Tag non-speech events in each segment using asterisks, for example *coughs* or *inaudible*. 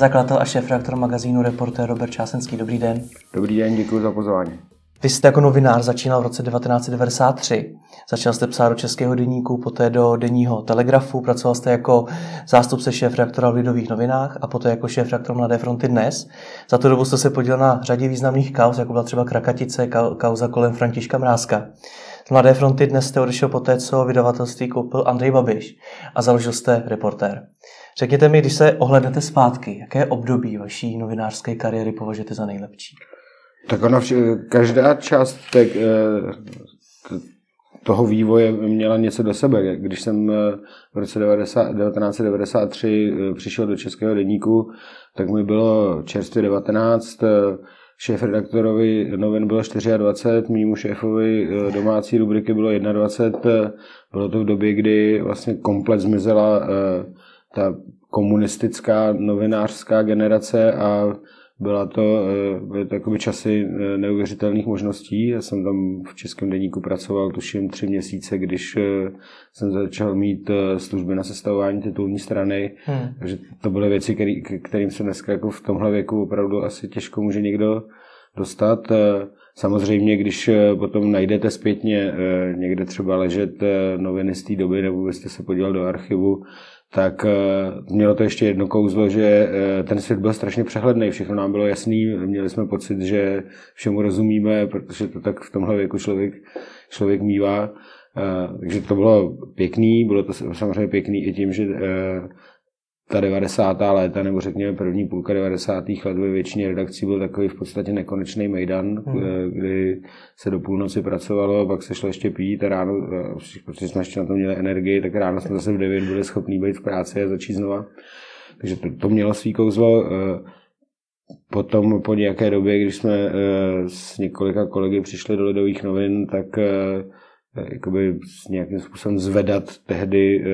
zakladatel a šéf reaktor magazínu Reporter Robert Čásenský. Dobrý den. Dobrý den, děkuji za pozvání. Vy jste jako novinář začínal v roce 1993. Začal jste psát do Českého deníku, poté do denního Telegrafu, pracoval jste jako zástupce šéf reaktora v Lidových novinách a poté jako šéf reaktor Mladé fronty dnes. Za tu dobu jste se podílel na řadě významných kauz, jako byla třeba Krakatice, kauza kolem Františka Mrázka. Z Mladé fronty dnes jste odešel poté, co vydavatelství koupil Andrej Babiš a založil jste reportér. Řekněte mi, když se ohlednete zpátky, jaké období vaší novinářské kariéry považujete za nejlepší? Tak ona, každá část tak, eh, toho vývoje měla něco do sebe. Když jsem eh, v roce 90, 1993 eh, přišel do Českého denníku, tak mi bylo čerstvě 19, šéf redaktorovi novin bylo 24, mýmu šéfovi domácí rubriky bylo 21. Bylo to v době, kdy vlastně komplet zmizela ta komunistická novinářská generace a byla to, eh, byly to jakoby časy eh, neuvěřitelných možností. Já jsem tam v Českém deníku pracoval tuším tři měsíce, když eh, jsem začal mít služby na sestavování titulní strany. Hmm. Takže to byly věci, který, kterým se dneska jako v tomhle věku opravdu asi těžko může někdo dostat. Samozřejmě, když potom najdete zpětně někde třeba ležet noviny z té doby, nebo byste se podíval do archivu, tak eh, mělo to ještě jedno kouzlo, že eh, ten svět byl strašně přehledný, všechno nám bylo jasný, měli jsme pocit, že všemu rozumíme, protože to tak v tomhle věku člověk, člověk mývá. Eh, takže to bylo pěkný, bylo to samozřejmě pěkný i tím, že ta 90. léta, nebo řekněme první půlka 90. let ve většině redakcí byl takový v podstatě nekonečný mejdan, hmm. kdy se do půlnoci pracovalo, pak se šlo ještě pít a ráno, protože jsme ještě na to měli energii, tak ráno jsme zase v 9 byli schopní být v práci a začít znova. Takže to, to mělo svý kouzlo. Potom po nějaké době, když jsme s několika kolegy přišli do Lidových novin, tak jakoby s nějakým způsobem zvedat tehdy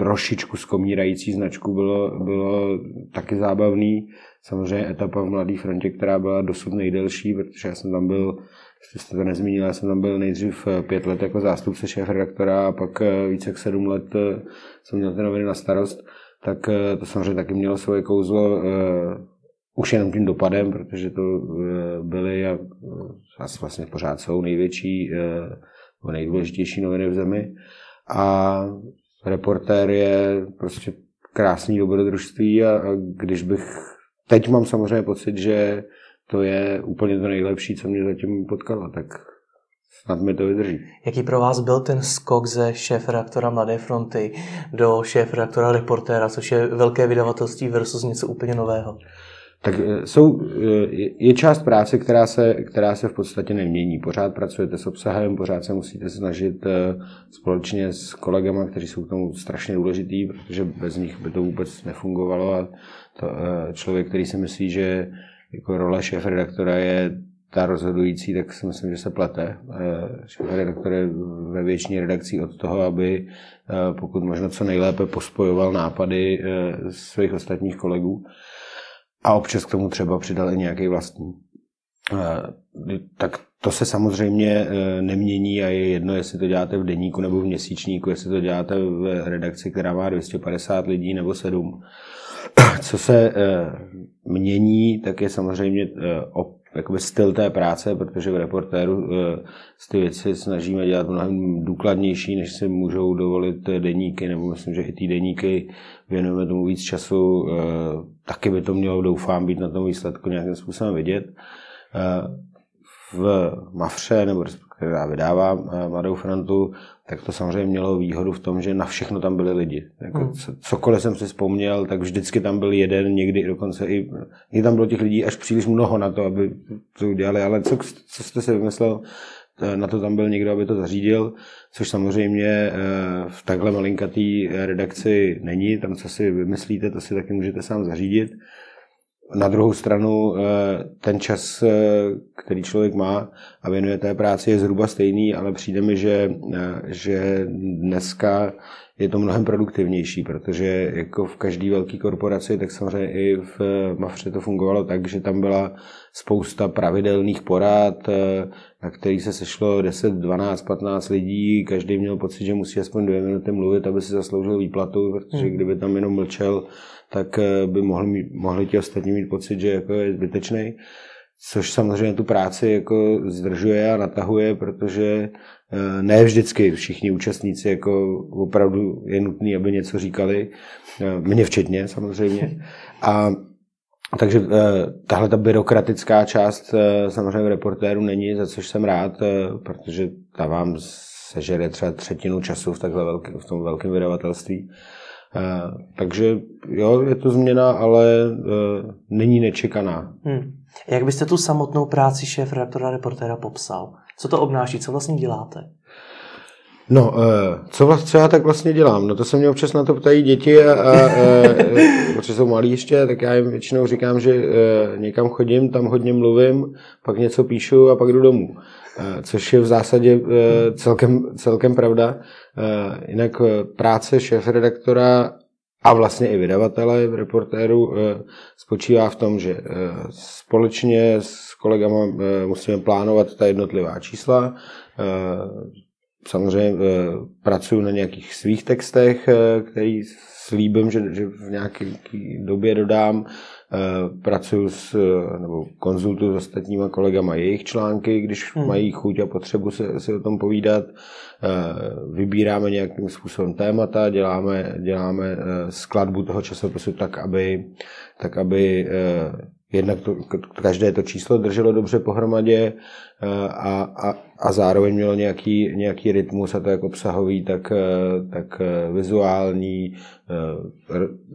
trošičku zkomírající značku bylo, bylo taky zábavný. Samozřejmě etapa v Mladé frontě, která byla dosud nejdelší, protože já jsem tam byl, jestli jste to nezmínil, já jsem tam byl nejdřív eh, pět let jako zástupce šéf redaktora a pak eh, více jak sedm let eh, jsem měl ty noviny na starost, tak to samozřejmě taky mělo svoje kouzlo už jenom tím dopadem, protože to byly a vlastně pořád jsou největší nejdůležitější noviny v zemi. A reportér je prostě krásný dobrodružství a, a když bych, teď mám samozřejmě pocit, že to je úplně to nejlepší, co mě zatím potkalo, tak snad mi to vydrží. Jaký pro vás byl ten skok ze šéf-redaktora Mladé fronty do šéf-redaktora reportéra, což je velké vydavatelství versus něco úplně nového? Tak eh, jsou, eh, je část práce, která se, která se v podstatě nemění. Pořád pracujete s obsahem, pořád se musíte snažit eh, společně s kolegama, kteří jsou k tomu strašně důležitý, protože bez nich by to vůbec nefungovalo a to, člověk, který si myslí, že jako role šéf redaktora je ta rozhodující, tak si myslím, že se plete. Šéf redaktor je ve většině redakcí od toho, aby pokud možno co nejlépe pospojoval nápady svých ostatních kolegů a občas k tomu třeba přidal i nějaký vlastní. Eh, tak to se samozřejmě eh, nemění a je jedno, jestli to děláte v deníku nebo v měsíčníku, jestli to děláte v redakci, která má 250 lidí nebo 7. Co se eh, mění, tak je samozřejmě jakoby styl té práce, protože v reportéru z ty věci snažíme dělat mnohem důkladnější, než si můžou dovolit deníky, nebo myslím, že i ty deníky věnujeme tomu víc času taky by to mělo, doufám, být na tom výsledku nějakým způsobem vidět. Eh, v Mafře, nebo já vydávám eh, Mladou frontu, tak to samozřejmě mělo výhodu v tom, že na všechno tam byli lidi. Jako hmm. Cokoliv jsem si vzpomněl, tak vždycky tam byl jeden, někdy dokonce i, i tam bylo těch lidí až příliš mnoho na to, aby to udělali, ale co, co jste si vymyslel, Eh, na to tam byl někdo, aby to zařídil, což samozřejmě eh, v takhle malinkatý redakci není, tam co si vymyslíte, to si taky můžete sám zařídit. Na druhou stranu eh, ten čas, který člověk má a věnuje té práci, je zhruba stejný, ale přijde mi, že, že dneska je to mnohem produktivnější, protože jako v každé velké korporaci, tak samozřejmě i v Mafře to fungovalo tak, že tam byla spousta pravidelných porad, eh, na který se sešlo 10, 12, 15 lidí, každý měl pocit, že musí aspoň dvě minuty mluvit, aby si zasloužil výplatu, protože hmm. kdyby tam jenom mlčel, tak eh, by mohli, mít, mohli ti ostatní mít pocit, že jako je zbytečný což samozřejmě tu práci jako zdržuje a natahuje, protože eh, ne vždycky všichni účastníci jako opravdu je nutný, aby něco říkali, eh, mě včetně samozřejmě. A takže tahle ta byrokratická část samozřejmě v reportéru není, za což jsem rád, protože ta vám sežere třeba třetinu času v, takhle velký, v tom velkém vydavatelství. Takže jo, je to změna, ale není nečekaná. Hmm. Jak byste tu samotnou práci šéf redaktora reportéra popsal? Co to obnáší? Co vlastně děláte? No, eh, co, vlastně, co já tak vlastně dělám? No to se mě občas na to ptají děti, a, a, a, *laughs* protože jsou malí ještě, tak já jim většinou říkám, že eh, někam chodím, tam hodně mluvím, pak něco píšu a pak jdu domů. Eh, což je v zásadě celkem, celkem pravda. Jinak práce šéf-redaktora a vlastně i vydavatele reportéru eh, spočívá v tom, že eh, společně s kolegama eh, musíme plánovat ta jednotlivá čísla. Samozřejmě pracuji na nějakých svých textech, který slíbím, že, že v nějaké době dodám. Pracuji s, nebo konzultuji s ostatníma kolegama jejich články, když hmm. mají chuť a potřebu se, si o tom povídat. Eh, vybíráme nějakým způsobem témata, děláme, děláme eh, skladbu toho časopisu tak, aby, tak, aby eh, jednak to, každé to číslo drželo dobře pohromadě a, a, a zároveň mělo nějaký, nějaký rytmus, a to jak obsahový, tak, tak vizuální,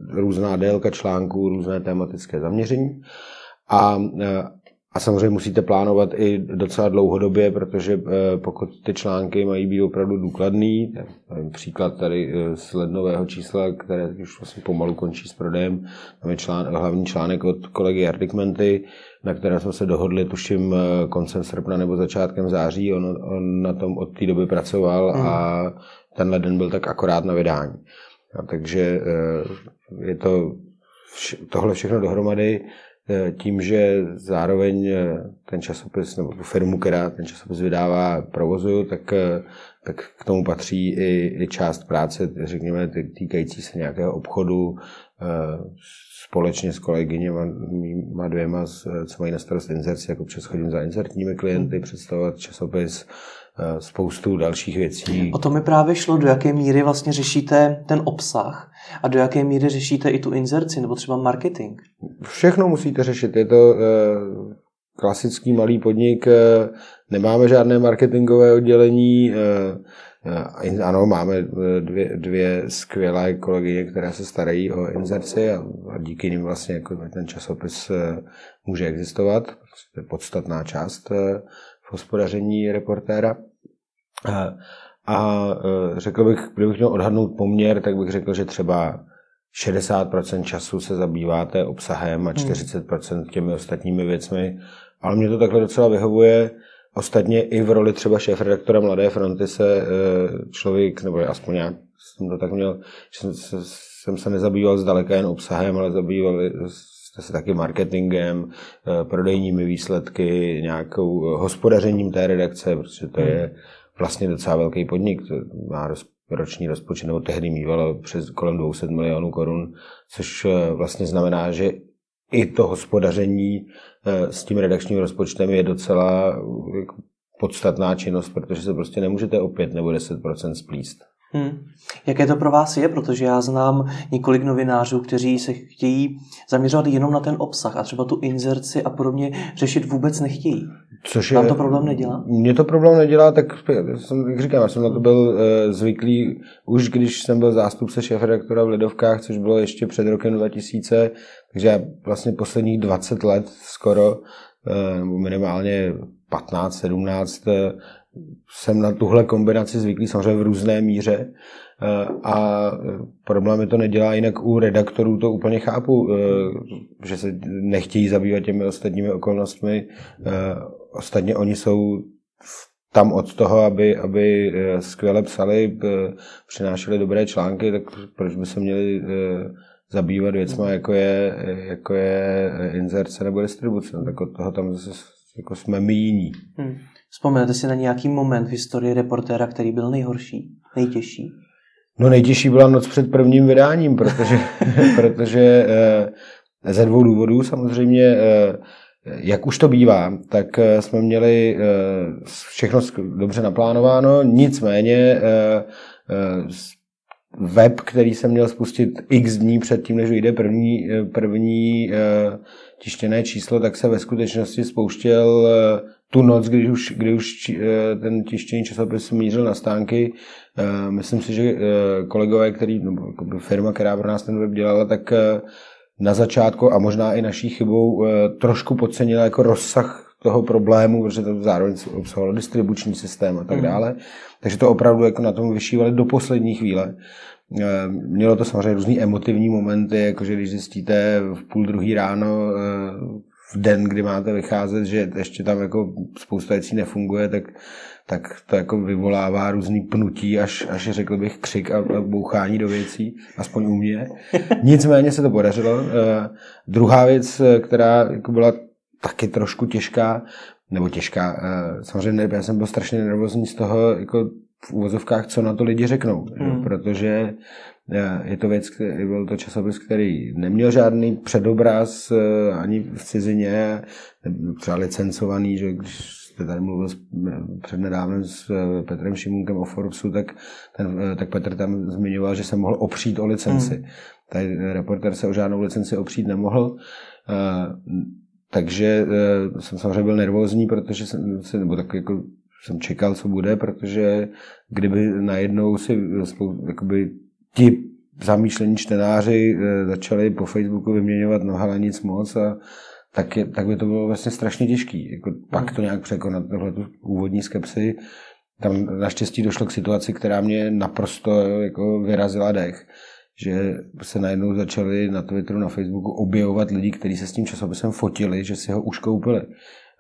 různá délka článků, různé tematické zaměření. A, a samozřejmě musíte plánovat i docela dlouhodobě, protože eh, pokud ty články mají být opravdu důkladný, příklad tady eh, z lednového čísla, které už vlastně pomalu končí s prodejem, tam je člán, hlavní článek od kolegy Ardikmenty, na kterém jsme se dohodli, tuším, eh, koncem srpna nebo začátkem září. On, on na tom od té doby pracoval mm. a ten leden byl tak akorát na vydání. A takže je to tohle všechno dohromady tím, že zároveň eh, ten časopis, nebo tu firmu, která ten časopis vydává, provozuju, tak, eh, tak k tomu patří i, i část práce, řekněme, týkající se nějakého obchodu společně s kolegyněma má dvěma, co mají na starost inzerci, jako přes chodím za inzertními klienty, představovat časopis, spoustu dalších věcí. O to mi právě šlo, do jaké míry vlastně řešíte ten obsah a do jaké míry řešíte i tu inzerci nebo třeba marketing? Všechno musíte řešit. Je to eh, klasický malý podnik, eh, nemáme žádné marketingové oddělení, eh, ano, máme dvě, dvě skvělé kolegyně, které se starají o inzerci a, a díky nim vlastně jako ten časopis může existovat. To je podstatná část v hospodaření reportéra. A e, řekl bych, kdybych měl odhadnout poměr, tak bych řekl, že třeba 60% času se zabýváte obsahem a 40% hmm. těmi ostatními věcmi. Ale mě to takhle docela vyhovuje. Ostatně i v roli třeba šéf-redaktora Mladé fronty se e, člověk, nebo aspoň já jsem to tak měl, že jsem, se nezabýval zdaleka jen obsahem, ale zabýval se taky marketingem, e, prodejními výsledky, nějakou hospodařením té redakce, protože to hmm. je vlastně docela velký podnik, to má roční rozpočet, nebo tehdy mývalo přes kolem 200 milionů korun, což eh, vlastně znamená, že i to hospodaření eh, s tím redakčním rozpočtem je docela eh, jako podstatná činnost, protože se prostě nemůžete o 5 nebo 10% splíst. Hmm. Jaké to pro vás je? Protože já znám několik novinářů, kteří se chtějí zaměřovat jenom na ten obsah a třeba tu inzerci a podobně řešit vůbec nechtějí. Což je, Vám to problém nedělá? Mně to problém nedělá, tak jsem, jak říkám, já jsem na to byl uh, zvyklý už když jsem byl zástupce šéf-redaktora v Lidovkách, což bylo ještě před rokem 2000, takže já vlastně posledních 20 let skoro, uh, nebo minimálně 15, 17, uh, jsem na tuhle kombinaci zvyklý samozřejmě v různé míře eh, a problémy to nedělá, jinak u redaktorů to úplně chápu, eh, že se nechtějí zabývat těmi ostatními okolnostmi. Eh, ostatně oni jsou tam od toho, aby, aby skvěle psali, přinášeli dobré články, tak proč by se měli zabývat věcma, jako je, jako je inzerce nebo distribuce. Tak od toho tam zase jako jsme my jiní. Hmm. Vzpomenete si na nějaký moment v historii reportéra, který byl nejhorší, nejtěžší? No nejtěžší byla noc před prvním vydáním, protože, *laughs* protože eh, ze dvou důvodů samozřejmě, eh, jak už to bývá, tak eh, jsme měli všechno dobře naplánováno, nicméně web, který jsem měl spustit x dní před tím, než vyjde první, první tištěné číslo, tak se ve skutečnosti spouštěl tu noc, kdy už, kdy už ten tištěný časopis mířil na stánky, Eh, myslím si, že eh, kolegové, který, nebo firma, která pro nás ten web dělala, tak eh, na začátku a možná i naší chybou trošku podcenila jako rozsah toho problému, protože to zároveň obsahovalo distribuční systém a tak mhm. dále. Takže to opravdu jako na tom vyšívali do poslední chvíle. Mělo to samozřejmě různý emotivní momenty, jakože když zjistíte v půl druhý ráno v den, kdy máte vycházet, že ještě tam jako spousta věcí nefunguje, tak tak to jako vyvolává různý pnutí, až, až řekl bych křik a, a bouchání do věcí, aspoň u mě. *laughs* Nicméně se to podařilo. Uh, druhá věc, která jako byla taky trošku těžká, nebo těžká, uh, samozřejmě já jsem byl strašně nervózní z toho, jako v úvozovkách, co na to lidi řeknou, hmm. protože uh, je to věc, který, byl to časopis, který neměl žádný předobraz ani v cizině, třeba licencovaný, že když jste tady mluvil před nedávnem s eh, Petrem Šimunkem o Forbesu, tak, ten, eh, tak Petr tam zmiňoval, že se mohl opřít o licenci. Mm. Tady reporter se o žádnou licenci opřít nemohl. Eh, takže jsem samozřejmě byl nervózní, protože jsem, nebo tak jako jsem čekal, co bude, protože kdyby najednou si jakoby, ti zamýšlení čtenáři začali po Facebooku vyměňovat no ale nic moc a tak, je, tak by to bylo vlastně strašně těžký. Jako pak to nějak překonat, tohle tu úvodní skepsy. Tam naštěstí došlo k situaci, která mě naprosto jako vyrazila dech že se najednou začali na Twitteru, na Facebooku objevovat lidi, kteří se s tím časopisem fotili, že si ho už koupili.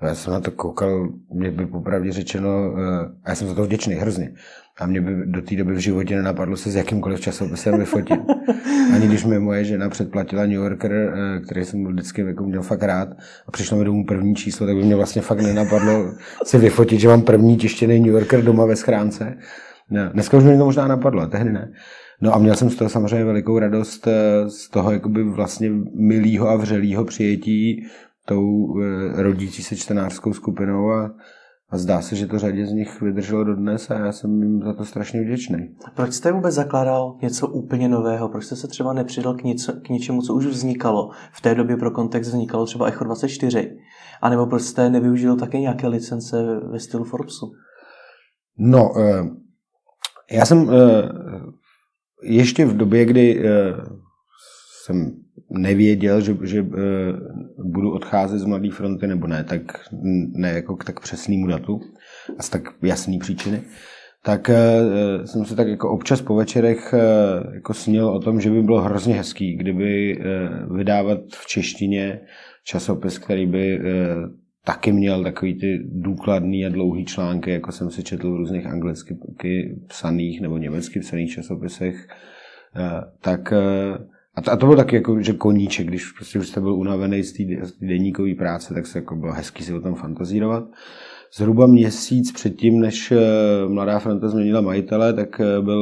Já jsem na to koukal, mě by popravdě řečeno, eh, a já jsem za to vděčný hrozně, a mě by do té doby v životě nenapadlo se s jakýmkoliv časopisem vyfotit. *laughs* Ani když mi moje žena předplatila New Yorker, eh, který jsem vždycky jako měl fakt rád, a přišlo mi domů první číslo, tak by mě vlastně fakt nenapadlo si vyfotit, že mám první tištěný New Yorker doma ve schránce. Ne, dneska už mi to možná napadlo, tehdy ne. No a měl jsem z toho samozřejmě velikou radost eh, z toho jakoby vlastně milýho a vřelýho přijetí tou eh, rodící se čtenářskou skupinou a, a zdá se, že to řadě z nich vydrželo do dnes a já jsem jim za to strašně vděčný. Proč jste vůbec zakládal něco úplně nového? Proč jste se třeba nepřidal k, něco, k něčemu, co už vznikalo? V té době pro kontext vznikalo třeba Echo 24. A nebo proč jste nevyužil také nějaké licence ve stylu Forbesu? No, eh, já jsem ještě v době, kdy jsem nevěděl, že, že uh, budu odcházet z Mladé fronty nebo ne, tak ne jako k tak přesnému datu a z tak jasné příčiny, tak uh, jsem se tak jako občas po večerech uh, jako snil o tom, že by bylo hrozně hezký, kdyby vydávat v češtině časopis, který by taky měl takový ty důkladný a dlouhý články, jako jsem si četl v různých anglicky psaných nebo německy psaných časopisech, tak a to, a to bylo taky jako, že koníček, když prostě už jste byl unavený z té denníkové práce, tak se jako bylo hezký si o tom fantazírovat. Zhruba měsíc předtím, než eh, Mladá fronta změnila majitele, tak eh, byl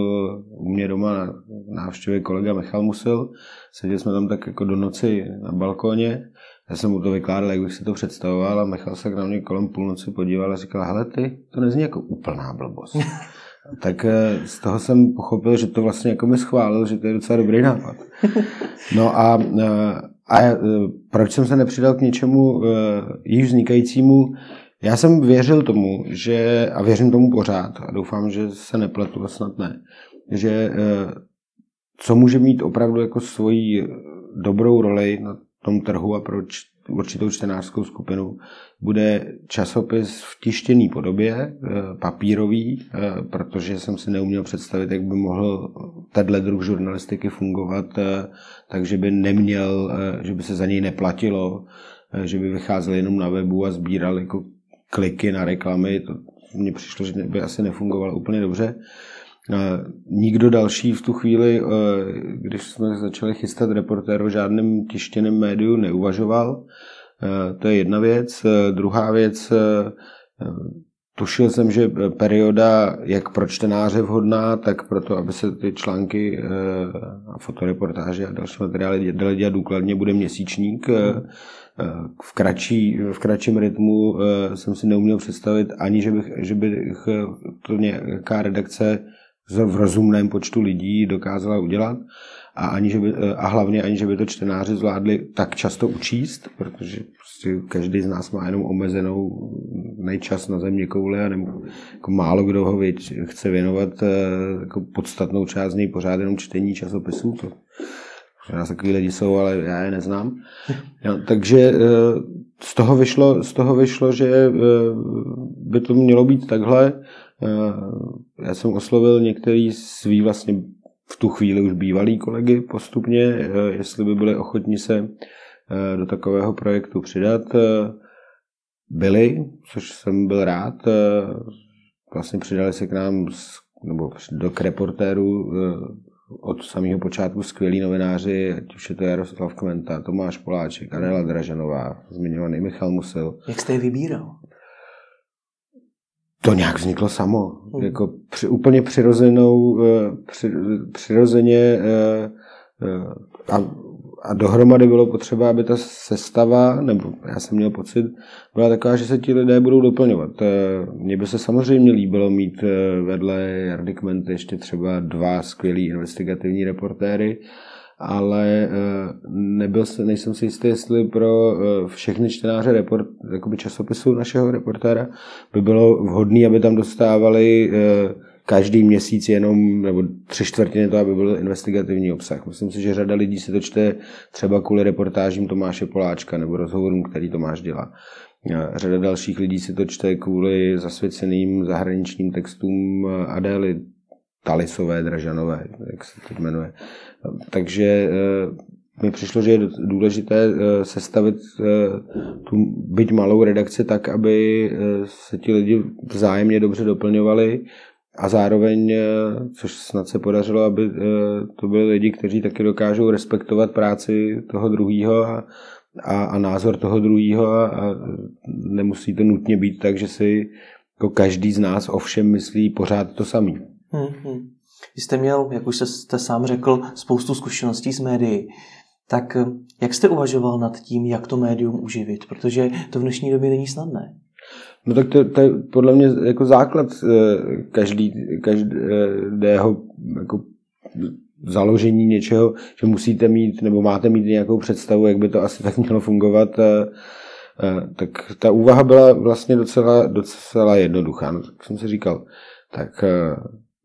u mě doma na návštěvě kolega Michal Musil. Seděli jsme tam tak jako do noci na balkóně. Já jsem mu to vykládal, jak bych si to představoval a Michal se na mě kolem půlnoci podíval a říkal, hele ty, to nezní jako úplná blbost. *laughs* tak eh, z toho jsem pochopil, že to vlastně jako mi schválil, že to je docela dobrý nápad. *laughs* No a, eh, a eh, proč jsem se nepřidal k něčemu již vznikajícímu? Já jsem věřil tomu, že, a věřím tomu pořád, a doufám, že se nepletu, a snad ne, že co může mít opravdu jako svoji dobrou roli na tom trhu a proč určitou čtenářskou skupinu, bude časopis v tištěné podobě, eh, papírový, eh, protože jsem si neuměl představit, jak by mohl tenhle druh žurnalistiky fungovat, eh, takže by neměl, že by se za něj neplatilo, že by vycházel jenom na webu a sbíral jako kliky na reklamy. To mně přišlo, že by asi nefungovala úplně dobře. Nikdo další v tu chvíli, když jsme začali chystat reportér o žádném tištěném médiu, neuvažoval. To je jedna věc. Druhá věc, Tušil jsem, že perioda jak pro čtenáře vhodná, tak pro to, aby se ty články eh, a fotoreportáže a další materiály dali dělat důkladně, bude měsíčník. Eh, eh, v, kratší, v kratším rytmu jsem si neuměl představit ani, že bych, že bych to nějaká redakce v rozumném počtu lidí dokázala udělat a, ani, že by, a hlavně ani, že by to čtenáři zvládli tak často učíst, protože prostě každý z nás má jenom omezenou nejčas na země koule a nebo jako málo kdo ho věč, chce věnovat eh, jako podstatnou část z něj pořád jenom čtení časopisů. To, nás takový lidi jsou, ale já je neznám. Ja, takže eh, z toho, vyšlo, z toho vyšlo, že by to mělo být takhle. Já jsem oslovil některý svý vlastně v tu chvíli už bývalý kolegy postupně, jestli by byli ochotni se do takového projektu přidat byli, což jsem byl rád. Vlastně přidali se k nám nebo do k reportéru od samého počátku skvělí novináři, ať už je to Jaroslav Kventa, Tomáš Poláček, Adela Dražanová, zmiňovaný Michal Musil. Jak jste je vybíral? To nějak vzniklo samo. Hmm. Jako při, úplně přirozenou, eh, při, přirozeně a a dohromady bylo potřeba, aby ta sestava, nebo já jsem měl pocit, byla taková, že se ti lidé budou doplňovat. Mně by se samozřejmě líbilo mít eh, vedle Jardy Kment ještě třeba dva skvělí investigativní reportéry, ale eh, nebyl, nejsem si jistý, jestli pro eh, všechny čtenáře report, jakoby časopisu našeho reportéra by bylo vhodné, aby tam dostávali každý měsíc jenom, nebo tři čtvrtiny to, aby byl investigativní obsah. Myslím si, že řada lidí si to čte třeba kvůli reportážím Tomáše Poláčka nebo rozhovorům, který Tomáš dělá. Řada dalších lidí si to čte kvůli zasvěceným zahraničním textům Adély Talisové, Dražanové, jak se to jmenuje. Takže eh, mi přišlo, že je důležité eh, sestavit eh, tu byť malou redakci tak, aby se ti lidi vzájemně dobře doplňovali a zároveň, což snad se podařilo, aby to byli lidi, kteří taky dokážou respektovat práci toho druhého a, a, a názor toho druhého a, a nemusí to nutně být tak, že si jako každý z nás ovšem myslí pořád to samý. Hmm, Vy jste měl, jak už jste sám řekl, spoustu zkušeností s médií. Tak eh, jak jste uvažoval nad tím, jak to médium uživit? Protože to v dnešní době není snadné. No tak to, to je podle mě jako základ eh, každý, každého jako založení něčeho, že musíte mít nebo máte mít nějakou představu, jak by to asi tak mělo fungovat. Eh, tak ta úvaha byla vlastně docela, docela jednoduchá. No, tak jsem si říkal, tak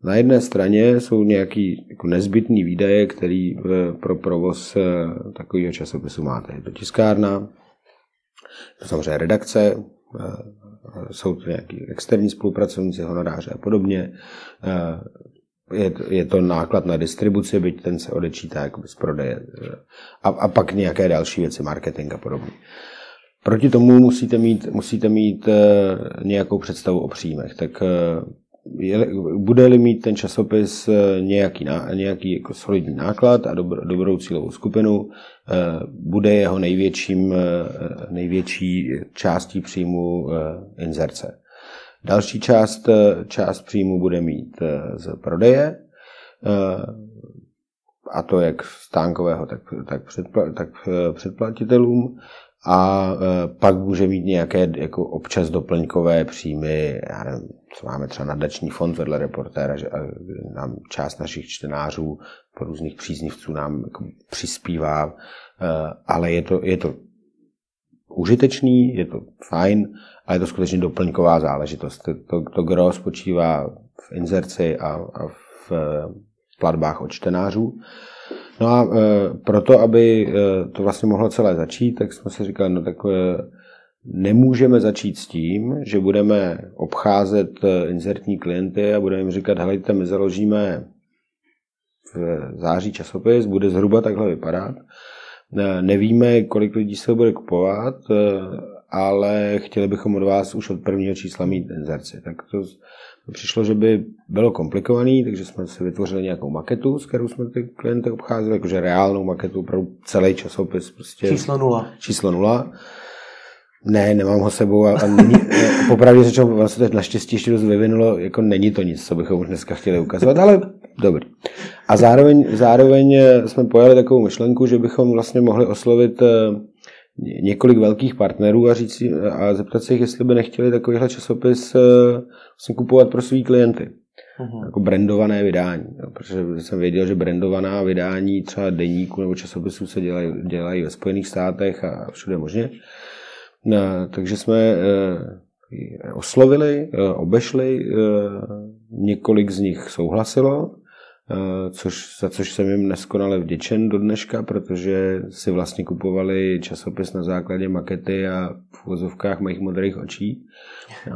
na jedné straně jsou nějaký jako nezbytný výdaje, který pro provoz takového časopisu máte. Je to tiskárna, to samozřejmě redakce, jsou to nějaký externí spolupracovníci, honoráře a podobně. Eh, je, je to náklad na distribuci, byť ten se odečítá jako z prodeje. A, a pak nějaké další věci, marketing a podobně. Proti tomu musíte mít, musíte mít eh, nějakou představu o příjmech. Tak eh, bude-li mít ten časopis eh, nějaký, nějaký jako solidní náklad a dobro, dobrou cílovou skupinu, eh, bude jeho největším, eh, největší částí příjmu inzerce. Další část, část příjmu bude mít z prodeje, a to jak stánkového, tak, tak, předpla, tak předplatitelům a e, pak může mít nějaké jako občas doplňkové příjmy, já nevím, co máme třeba nadační fond vedle reportéra, že nám část našich čtenářů, po různých příznivců nám jako přispívá, e, ale je to, je to užitečný, je to fajn, ale je to skutečně doplňková záležitost. To, to, to gro spočívá v inzerci a, a v platbách od čtenářů. No a e, proto, aby e, to vlastně mohlo celé začít, tak jsme si říkali, no tak e, nemůžeme začít s tím, že budeme obcházet e, inzertní klienty a budeme jim říkat, helejte, my založíme v září časopis, bude zhruba takhle vypadat. Nevíme, kolik lidí se bude kupovat e, ale chtěli bychom od vás už od prvního čísla mít inzerci. Tak to přišlo, že by bylo komplikovaný, takže jsme si vytvořili nějakou maketu, s kterou jsme ty klienty obcházeli, jakože reálnou maketu pro celý časopis. Prostě číslo nula. Číslo nula. Ne, nemám ho sebou a, a není, *laughs* popravdě řečeno, se to naštěstí ještě dost vyvinulo, jako není to nic, co bychom už dneska chtěli ukazovat, ale dobrý. A zároveň, zároveň jsme pojali takovou myšlenku, že bychom vlastně mohli oslovit eh, několik velkých partnerů a, říct, a zeptat se jich, jestli by nechtěli takovýhle časopis eh, vlastně kupovat pro svý klienty. Uhum. Jako brandované vydání. Protože jsem věděl, že brandovaná vydání třeba deníku nebo časopisů se dělají, dělají ve Spojených státech a všude možně. No, takže jsme eh, oslovili, eh, obešli, několik z nich souhlasilo, což, za což jsem jim neskonale vděčen do dneška, protože si vlastně kupovali časopis na základě makety a v vozovkách mých modrých očí. Eh,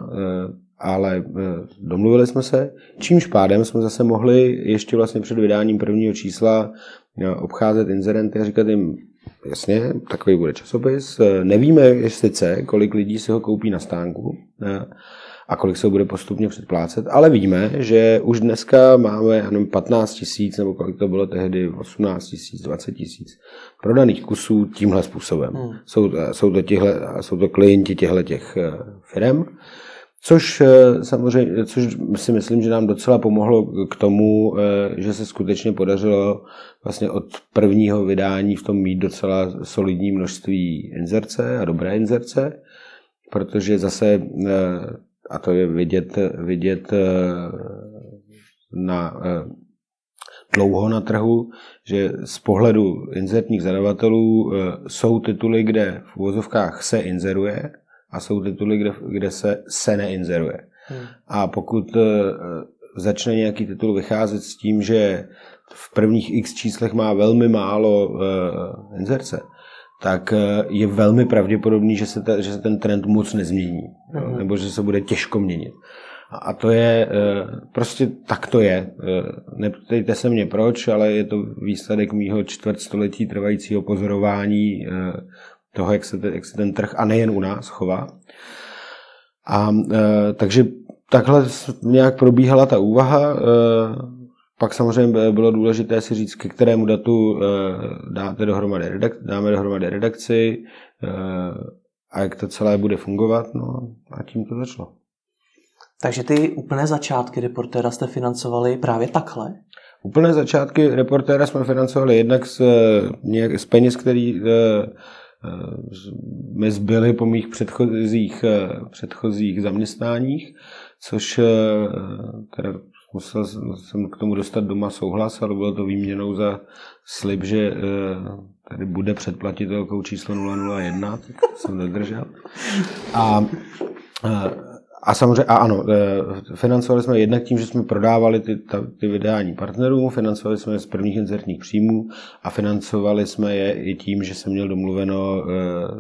ale eh, domluvili jsme se, čímž pádem jsme zase mohli ještě vlastně před vydáním prvního čísla obcházet inzerenty a říkat jim, jasně, takový bude časopis. Nevíme jestli sice, kolik lidí si ho koupí na stánku, a kolik se bude postupně předplácet, ale víme, že už dneska máme jenom 15 tisíc, nebo kolik to bylo tehdy, 18 tisíc, 20 tisíc prodaných kusů tímhle způsobem. Hmm. Jsou, jsou, to tihle, jsou to klienti těchto těch eh, firm, což eh, samozřejmě, což si myslím, že nám docela pomohlo k tomu, eh, že se skutečně podařilo vlastně od prvního vydání v tom mít docela solidní množství inzerce a dobré inzerce, protože zase a to je vidět, vidět eh, na eh, dlouho na trhu, že z pohledu inzertních zadavatelů eh, jsou tituly, kde v úvozovkách se inzeruje a jsou tituly, kde, kde se, se neinzeruje. Hmm. A pokud začne nějaký titul vycházet s tím, že v prvních x číslech má velmi málo inzerce, tak eh, je velmi pravděpodobný, že se, ta, že se ten trend moc nezmění, mm. nebo že se bude těžko měnit. A to je, eh, prostě tak to je. Eh, neptejte se mě proč, ale je to výsledek mýho čtvrtstoletí trvajícího pozorování toho, jak se, ten, jak se ten trh, a nejen u nás, chová. A takže takhle nějak probíhala ta úvaha. Pak samozřejmě bylo důležité si říct, ke kterému datu eh, dáte dohromady redak, dáme dohromady redakci eh, a jak to celé bude fungovat. No a tím to začalo. Takže ty úplné začátky reportéra jste financovali právě takhle? Úplné začátky reportéra jsme financovali jednak z, nějak, z peněz, který eh, mi zbyly po mých předchozích, předchozích zaměstnáních, což teda musel jsem k tomu dostat doma souhlas, ale bylo to výměnou za slib, že eh, tady bude předplatitelkou číslo 001, tak jsem nedržel. A, eh, a samozřejmě, a ano, eh, financovali jsme jednak tím, že jsme prodávali ty, ta, ty vydání partnerům, financovali jsme je z prvních inzertních příjmů a financovali jsme je i tím, že jsem měl domluveno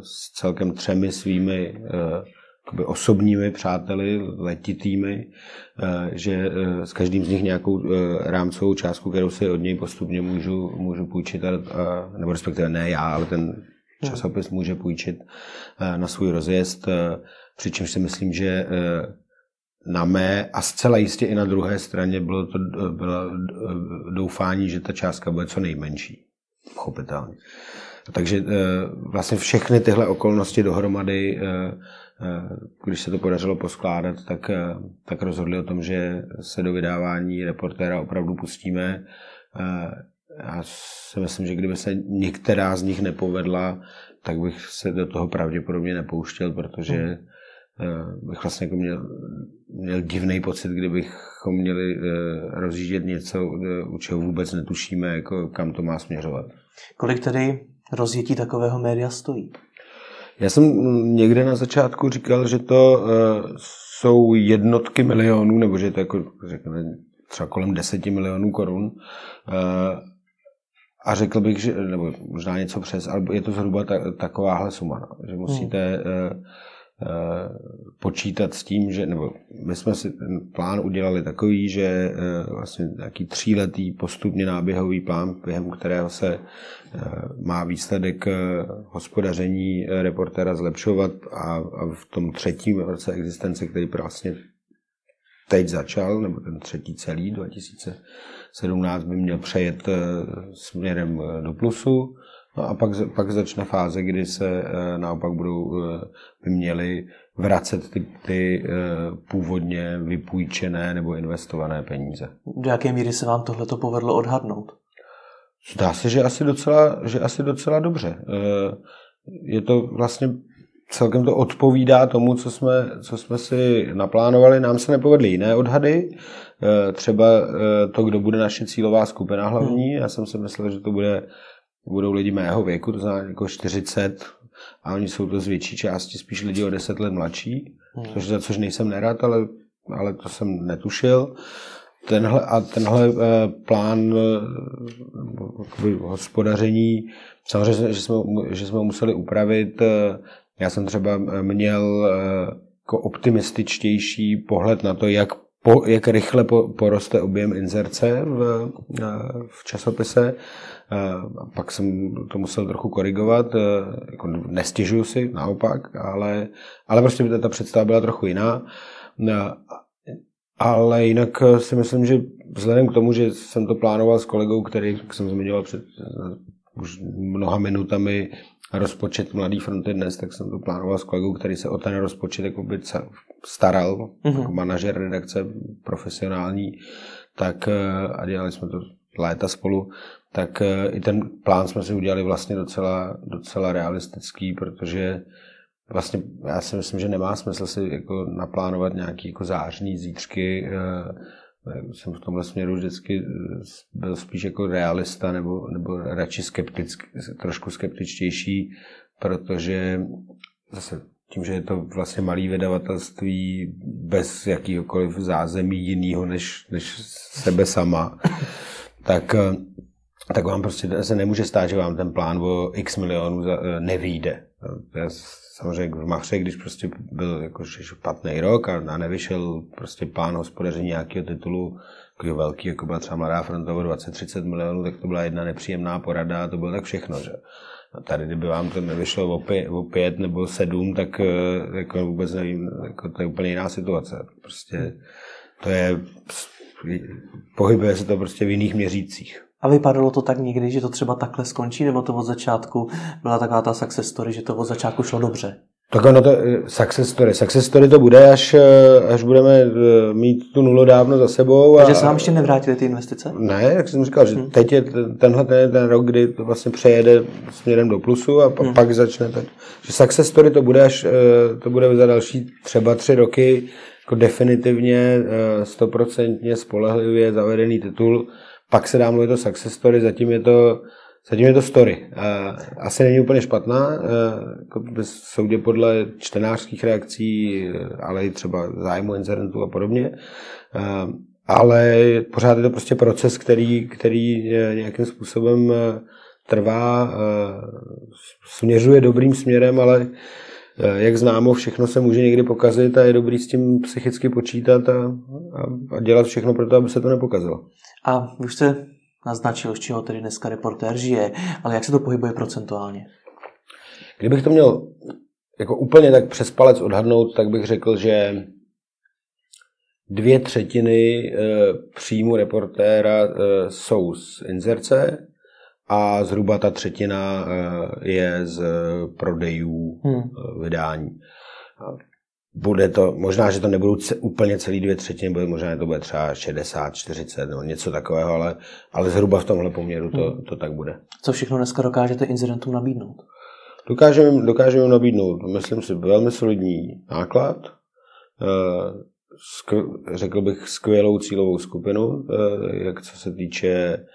s celkem třemi svými osobními přáteli, letitými, eh, že eh, s každým z nich nějakou eh, rámcovou částku, kterou si od něj postupně můžu, můžu půjčit, nebo respektive ne já, ale ten časopis může půjčit na svůj rozjezd, přičemž si myslím, že na mé a zcela jistě i na druhé straně bylo to bylo doufání, že ta částka bude co nejmenší. Pochopitelně. Takže vlastně všechny tyhle okolnosti dohromady když se to podařilo poskládat, tak, eh, tak rozhodli o tom, že se do vydávání reportéra opravdu pustíme. Eh, já si myslím, že kdyby se některá z nich nepovedla, tak bych se do toho pravděpodobně nepouštěl, protože bych vlastně jako měl, měl divný pocit, kdybychom měli rozjíždět něco, u čeho vůbec netušíme, jako kam to má směřovat. Kolik tedy rozjetí takového média stojí? Já jsem někde na začátku říkal, že to uh, jsou jednotky milionů, nebo že to jako, řekněme, třeba kolem deseti milionů korun. Uh, a řekl bych, že, nebo možná něco přes, ale je to zhruba ta, takováhle suma, no, že musíte uh, počítat s tím, že, nebo my jsme si ten plán udělali takový, že vlastně nějaký tříletý postupně náběhový plán, během kterého se má výsledek hospodaření reportéra zlepšovat a, a v tom třetím roce existence, který vlastně teď začal, nebo ten třetí celý 2017 by měl přejet směrem do plusu, No a pak, pak začne fáze, kdy se eh, naopak budou, eh, by měly vracet ty, ty eh, původně vypůjčené nebo investované peníze. Do jaké míry se vám tohle povedlo odhadnout? Zdá se, že asi docela, že asi docela dobře. Je to vlastně celkem to odpovídá tomu, co jsme, co jsme si naplánovali. Nám se nepovedly jiné odhady, třeba to, kdo bude naše cílová skupina hlavní. Hmm. Já jsem si myslel, že to bude budou lidi mého věku, to znamená jako 40, a oni jsou to z větší části spíš lidi o 10 let mladší, hmm. což, za což nejsem nerad, ale, ale to jsem netušil. Tenhle, a tenhle uh, plán uh, hospodaření, samozřejmě, že jsme, že jsme ho museli upravit. Uh, já jsem třeba měl uh, jako optimističtější pohled na to, jak po, jak rychle po, poroste objem inzerce v, v časopise. A pak jsem to musel trochu korigovat, jako nestěžuju si, naopak, ale, ale prostě ta představa byla trochu jiná. Ale jinak si myslím, že vzhledem k tomu, že jsem to plánoval s kolegou, který, jak jsem zmiňoval před už mnoha minutami, rozpočet Mladý fronty dnes, tak jsem to plánoval s kolegou, který se o ten rozpočet jako by staral, mm-hmm. jako manažer redakce profesionální, tak a dělali jsme to léta spolu, tak eh, i ten plán jsme si udělali vlastně docela, docela realistický, protože vlastně já si myslím, že nemá smysl si jako naplánovat nějaký jako zářní zítřky. Eh, jsem v tomhle směru vždycky eh, byl spíš jako realista nebo, nebo radši skeptický, trošku skeptičtější, protože zase tím, že je to vlastně malý vydavatelství bez jakýhokoliv zázemí jiného než, než sebe sama, *laughs* tak tak vám prostě se nemůže stát, že vám ten plán o x milionů eh, nevyjde. Já samozřejmě v Machře, když prostě byl jako špatný rok a, nevyšel prostě plán hospodaření nějakého titulu, takový velký, jako byla třeba Mladá fronta 20-30 milionů, tak to byla jedna nepříjemná porada a to bylo tak všechno. Že? A tady, kdyby vám to nevyšlo o pět, o pět nebo sedm, tak eh, jako vůbec nevím, jako to je úplně jiná situace. Prostě to je, pohybuje se to prostě v jiných měřících. A vypadalo to tak někdy, že to třeba takhle skončí, nebo to od začátku byla taková ta success story, že to od začátku šlo dobře? Tak ono to, eh, success story. Success story to bude, až, eh, až budeme eh, mít tu nulu dávno za sebou. Takže se vám ještě nevrátily ty investice? Ne, jak jsem říkal, že hmm. teď je tenhle ten, ten rok, kdy to vlastně přejede směrem do plusu a hmm. pak začne ten. Že success story to bude, až to bude za další třeba tři roky jako definitivně stoprocentně spolehlivě zavedený titul, pak se dá mluvit o success story, zatím je to, zatím je to story. Asi není úplně špatná, jako bez soudě podle čtenářských reakcí, ale i třeba zájmu incidentů a podobně. Ale pořád je to prostě proces, který, který nějakým způsobem trvá, směřuje dobrým směrem, ale jak známo, všechno se může někdy pokazit a je dobrý s tím psychicky počítat a, a, a dělat všechno pro to, aby se to nepokazilo. A už jste naznačil, z čeho tedy dneska reportér žije, ale jak se to pohybuje procentuálně? Kdybych to měl jako úplně tak přes palec odhadnout, tak bych řekl, že dvě třetiny eh, příjmu reportéra eh, jsou z inzerce a zhruba ta třetina eh, je z prodejů hmm. vydání bude to, možná, že to nebudou úplně celý dvě třetiny, bude, možná to bude třeba 60, 40 nebo něco takového, ale, ale zhruba v tomhle poměru to, hmm. to tak bude. Co všechno dneska dokážete incidentům nabídnout? Dokážeme, dokážeme nabídnout, myslím si, velmi solidní náklad, eh, řekl bych skvělou cílovou skupinu, eh, jak co se týče Eh,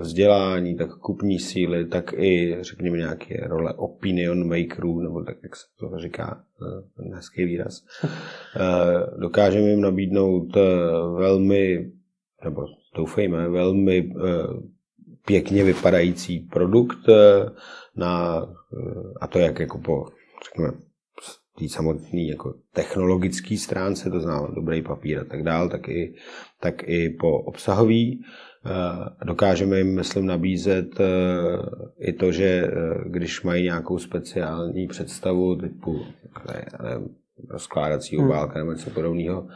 vzdělání, tak kupní síly, tak i, řekněme, nějaké role opinion makerů, nebo tak, jak se to říká, eh, ten hezký výraz. *laughs* Eh, dokážeme jim nabídnout velmi, nebo doufejme, velmi pěkně vypadající produkt na, a to jak jako po, řekněme, té samotné jako technologické stránce, to znamená dobrý papír a tak dál, tak i, tak i po obsahový. Eh, dokážeme jim, myslím, nabízet eh, i to, že eh, když mají nějakou speciální představu typu rozkládací hmm. obálka nebo něco podobného,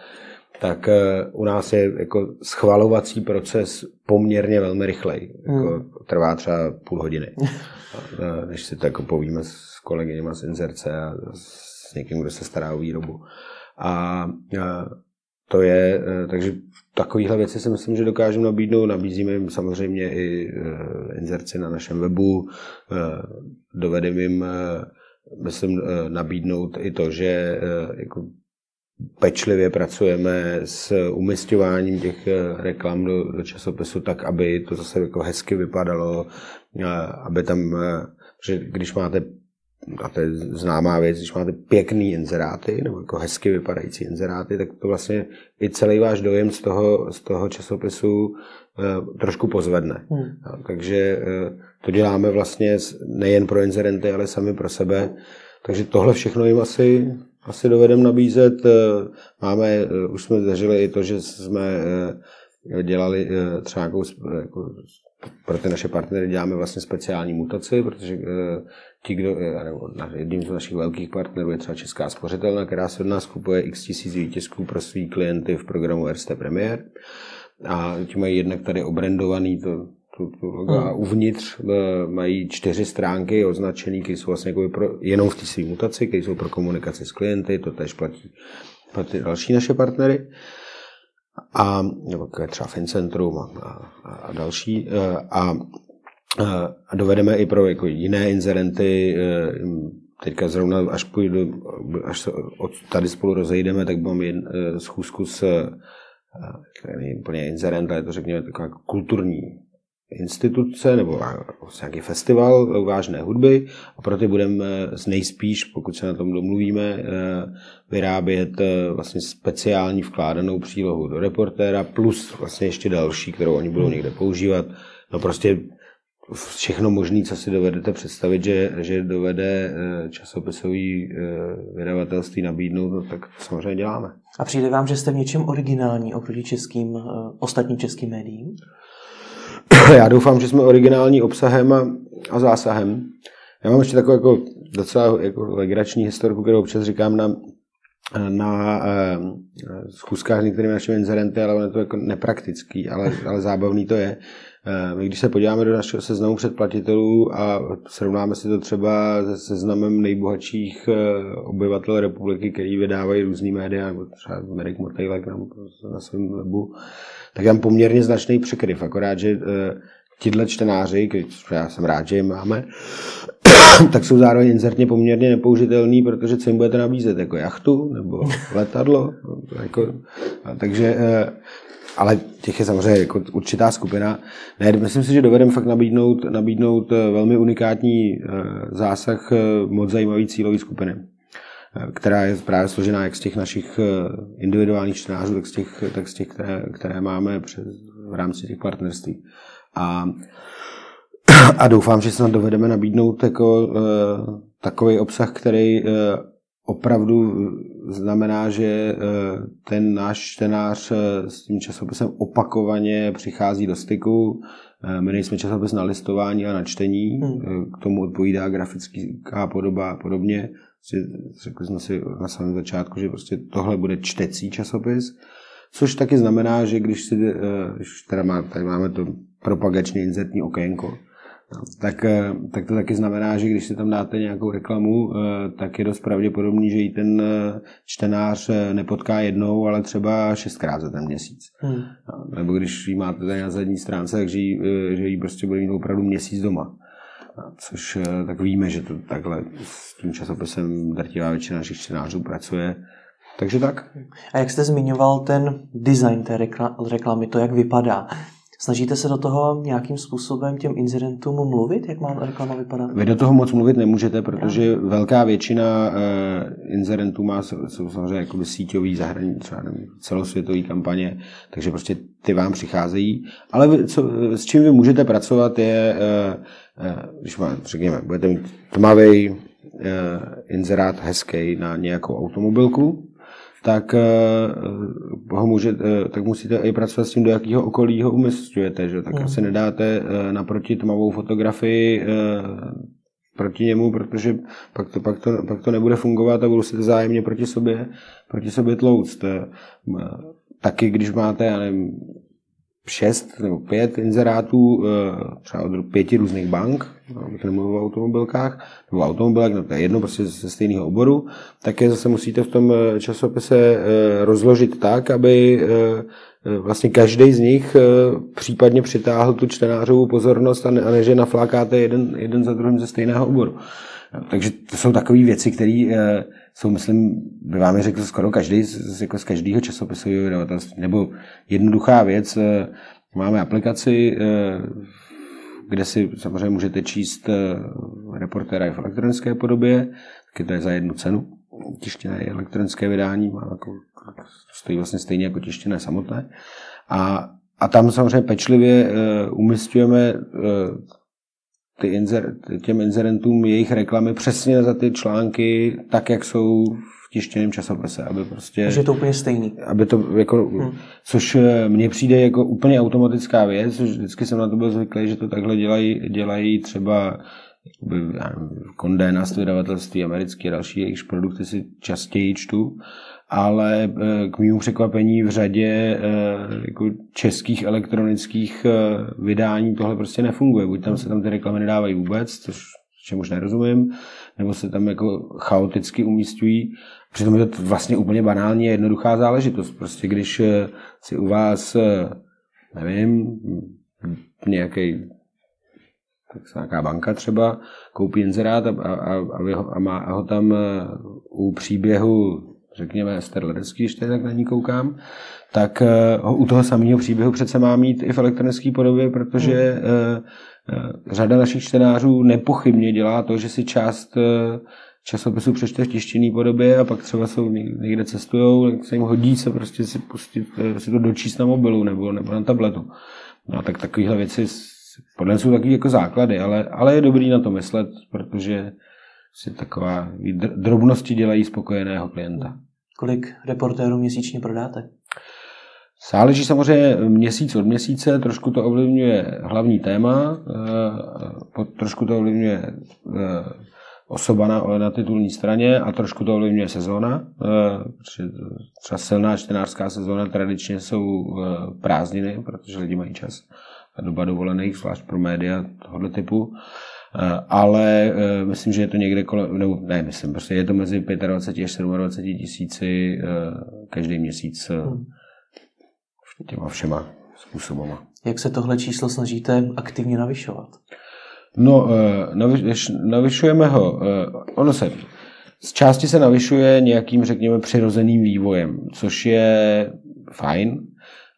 tak u nás je jako schvalovací proces poměrně velmi rychlej. Jako hmm. Trvá třeba půl hodiny, *laughs* než si to jako povíme s kolegyněma z Inzerce a s někým, kdo se stará o výrobu. A to je, takže takovéhle věci si myslím, že dokážeme nabídnout. Nabízíme jim samozřejmě i eh, inzerci na našem webu. Eh, dovedeme jim, myslím, nabídnout i to, že jako pečlivě pracujeme s umistováním těch reklam do, do časopisu tak, aby to zase jako hezky vypadalo, aby tam, že když máte a to je známá věc, když máte pěkný inzeráty, nebo jako hezky vypadající inzeráty, tak to vlastně i celý váš dojem z toho, z toho časopisu eh, trošku pozvedne. Hmm. A, takže eh, to děláme vlastně nejen pro inzerenty, ale sami pro sebe. Takže tohle všechno jim asi, asi dovedeme nabízet. Eh, máme, už jsme zažili i to, že jsme dělali třeba nějakou jako, pro ty naše partnery děláme vlastně speciální mutaci, protože ti, kdo, eh, nebo jedním z našich velkých partnerů je třeba Česká spořitelna, která se od nás kupuje x tisíc výtisků pro svý klienty v programu RST Premier. A ti mají jednak tady obrandovaný to, to, to logo a hmm. uvnitř eh, mají čtyři stránky označené, které jsou vlastně jako pro, jenom v té své mutaci, které jsou pro komunikaci s klienty, to tež platí pro ty další naše partnery a nebo třeba Fincentrum a, a, a další. Eh, a a dovedeme i pro jako jiné inzerenty, e, teďka zrovna, až půjdu, až se od tady spolu rozejdeme, tak mám jen e, schůzku s e, není úplně inzerent, ale to řekněme taková kulturní instituce nebo vlastně nějaký festival vážné hudby a pro ty budeme z nejspíš, pokud se na tom domluvíme, vyrábět vlastně speciální vkládanou přílohu do reportéra plus vlastně ještě další, kterou oni budou někde používat. No prostě všechno možné, co si dovedete představit, že, že dovede eh, časopisový eh, vydavatelství nabídnout, no, tak to samozřejmě děláme. A přijde vám, že jste v něčem originální oproti českým, eh, ostatním českým médiím? *clears throat* Já doufám, že jsme originální obsahem a, a zásahem. Já mám ještě takovou jako docela jako legrační historku, kterou občas říkám na, na eh, schůzkách s některými našimi inzerenty, ale ono je to jako nepraktický, ale, ale zábavný to je. Eh, my když se podíváme do našeho seznamu předplatitelů a srovnáme si to třeba se seznamem nejbohatších eh, obyvatel republiky, který vydávají různý média, nebo třeba Merrick Mortejlek na svém webu, tak tam poměrně značný překryv. Akorát, že eh, tihle čtenáři, já jsem rád, že je máme, *coughs* tak jsou zároveň inzertně poměrně nepoužitelný, protože co jim budete nabízet, jako jachtu nebo letadlo. *laughs* Jako, takže ale těch je samozřejmě jako určitá skupina. Ne, myslím si, že dovedeme fakt nabídnout, nabídnout eh, velmi unikátní eh, zásah eh, moc zajímavé cílové skupiny která je právě složená jak z těch našich individuálních čtenářů, tak z těch, tak z těch které, které máme přes, v rámci těch partnerství. A, a doufám, že snad dovedeme nabídnout jako, takový obsah, který opravdu znamená, že eh, ten náš čtenář eh, s tím časopisem opakovaně přichází do styku. Eh, my nejsme časopis na listování a na čtení, hmm. k tomu odpovídá grafická podoba a podobně. Řekli jsme si na samém začátku, že prostě tohle bude čtecí časopis, což taky znamená, že když si, když teda má, tady máme to propagačně inzertní okénko, tak, eh, tak to taky znamená, že když si tam dáte nějakou reklamu, eh, tak je dost pravděpodobný, že ji ten eh, čtenář nepotká jednou, ale třeba šestkrát za ten měsíc. Hmm. Nebo když ji máte tady na zadní stránce, takže ji, že ji prostě bude mít opravdu měsíc doma. Což tak víme, že to takhle s tím časopisem drtivá většina našich čtenářů pracuje. Takže tak. A jak jste zmiňoval ten design té reklamy, to jak vypadá, Snažíte se do toho nějakým způsobem těm incidentům mluvit, jak má reklama vypadat? Vy do toho moc mluvit nemůžete, protože ja. velká většina uh, incidentů má jsou samozřejmě jakoby síťový zahraniční, třeba nevím, celosvětový kampaně, takže prostě ty vám přicházejí. Ale vy, co, s čím vy můžete pracovat je, uh, uh, když má, řekněme, budete mít tmavý inzerát hezký na nějakou automobilku, tak, ho může, tak musíte i pracovat s tím, do jakého okolí ho umistujete. Že? Tak mm. asi nedáte naproti tmavou fotografii proti němu, protože pak to, pak to, pak to nebude fungovat a budou se zájemně proti sobě, proti sobě tlouct. Taky když máte, já nevím, šest nebo pět inzerátů eh, třeba od pěti různých bank, abych nemluvil o automobilkách, nebo automobilek, no to je jedno prostě ze stejného oboru, tak je zase musíte v tom eh, časopise eh, rozložit tak, aby vlastně každý z nich případně přitáhl tu čtenářovou pozornost a ne, a ne že naflákáte jeden, jeden za druhým ze stejného oboru. Takže to jsou takové věci, které jsou, myslím, by vám je řekl skoro každý z, jako z každého časopisu nebo jednoduchá věc. Eh, máme aplikaci, eh, kde si samozřejmě můžete číst eh, reportéra i v elektronické podobě, taky to je za jednu cenu. Tištěné elektronické vydání má jako, stojí vlastně stejně jako tištěné samotné. A, a tam samozřejmě pečlivě umistujeme ty inzer, těm inzerentům jejich reklamy přesně za ty články, tak, jak jsou v tištěném časopise, aby prostě... Takže je to úplně stejný. Aby to jako, hmm. což eh, mně přijde jako úplně automatická věc, což vždycky jsem na to byl zvyklý, že to takhle dělají, dělají třeba Condé na vydavatelství americké a další, jejichž produkty si častěji čtu, ale eh, k mému překvapení v řadě eh, jako českých elektronických eh, vydání tohle prostě nefunguje. Buď tam se tam ty reklamy nedávají vůbec, což čemuž nerozumím, nebo se tam jako chaoticky umístují. Přitom je to vlastně úplně banální a jednoduchá záležitost. Prostě když si u vás, nevím, nějaký tak nějaká banka třeba koupí inzerát a, a, a, a, ho, a má a ho tam u příběhu řekněme Ester Ledecký, když tak na ní koukám, tak uh, u toho samého příběhu přece má mít i v elektronické podobě, protože uh, uh, řada našich čtenářů nepochybně dělá to, že si část uh, časopisu přečte v tištěné podobě a pak třeba jsou někde cestují, tak se jim hodí se prostě si pustit, si to dočíst na mobilu nebo, nebo na tabletu. No tak takovéhle věci podle jsou taky jako základy, ale, ale je dobrý na to myslet, protože si taková drobnosti dělají spokojeného klienta. Kolik reportérů měsíčně prodáte? Záleží samozřejmě měsíc od měsíce, trošku to ovlivňuje hlavní téma, eh, trošku to ovlivňuje eh, osoba na, na titulní straně a trošku to ovlivňuje sezóna. Eh, třeba silná čtenářská sezóna tradičně jsou prázdniny, protože lidi mají čas a doba dovolených, zvlášť pro média tohoto typu. Eh, ale eh, myslím, že je to někde kolem, nebo ne, myslím, prostě je to mezi 25 až 27 tisíci eh, každý měsíc hmm. těma všema způsobama. Jak se tohle číslo snažíte aktivně navyšovat? No, navyšujeme ho. Ono se z části se navyšuje nějakým, řekněme, přirozeným vývojem, což je fajn,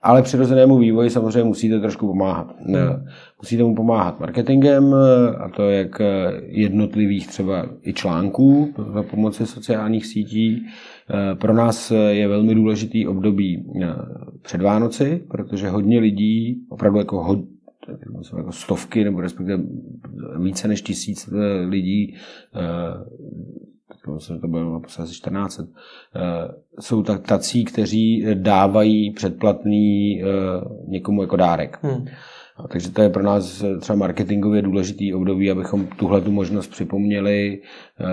ale přirozenému vývoji samozřejmě musíte trošku pomáhat. Hmm. Musíte mu pomáhat marketingem, a to jak jednotlivých třeba i článků za pomoci sociálních sítí. Pro nás je velmi důležitý období před Vánoci, protože hodně lidí, opravdu jako, hod, jako stovky nebo respektive více než tisíc lidí myslím, to bylo asi 14, eh, jsou tak tací, kteří dávají předplatný eh, někomu jako dárek. Hmm. Takže to je pro nás třeba marketingově důležitý období, abychom tuhle tu možnost připomněli eh,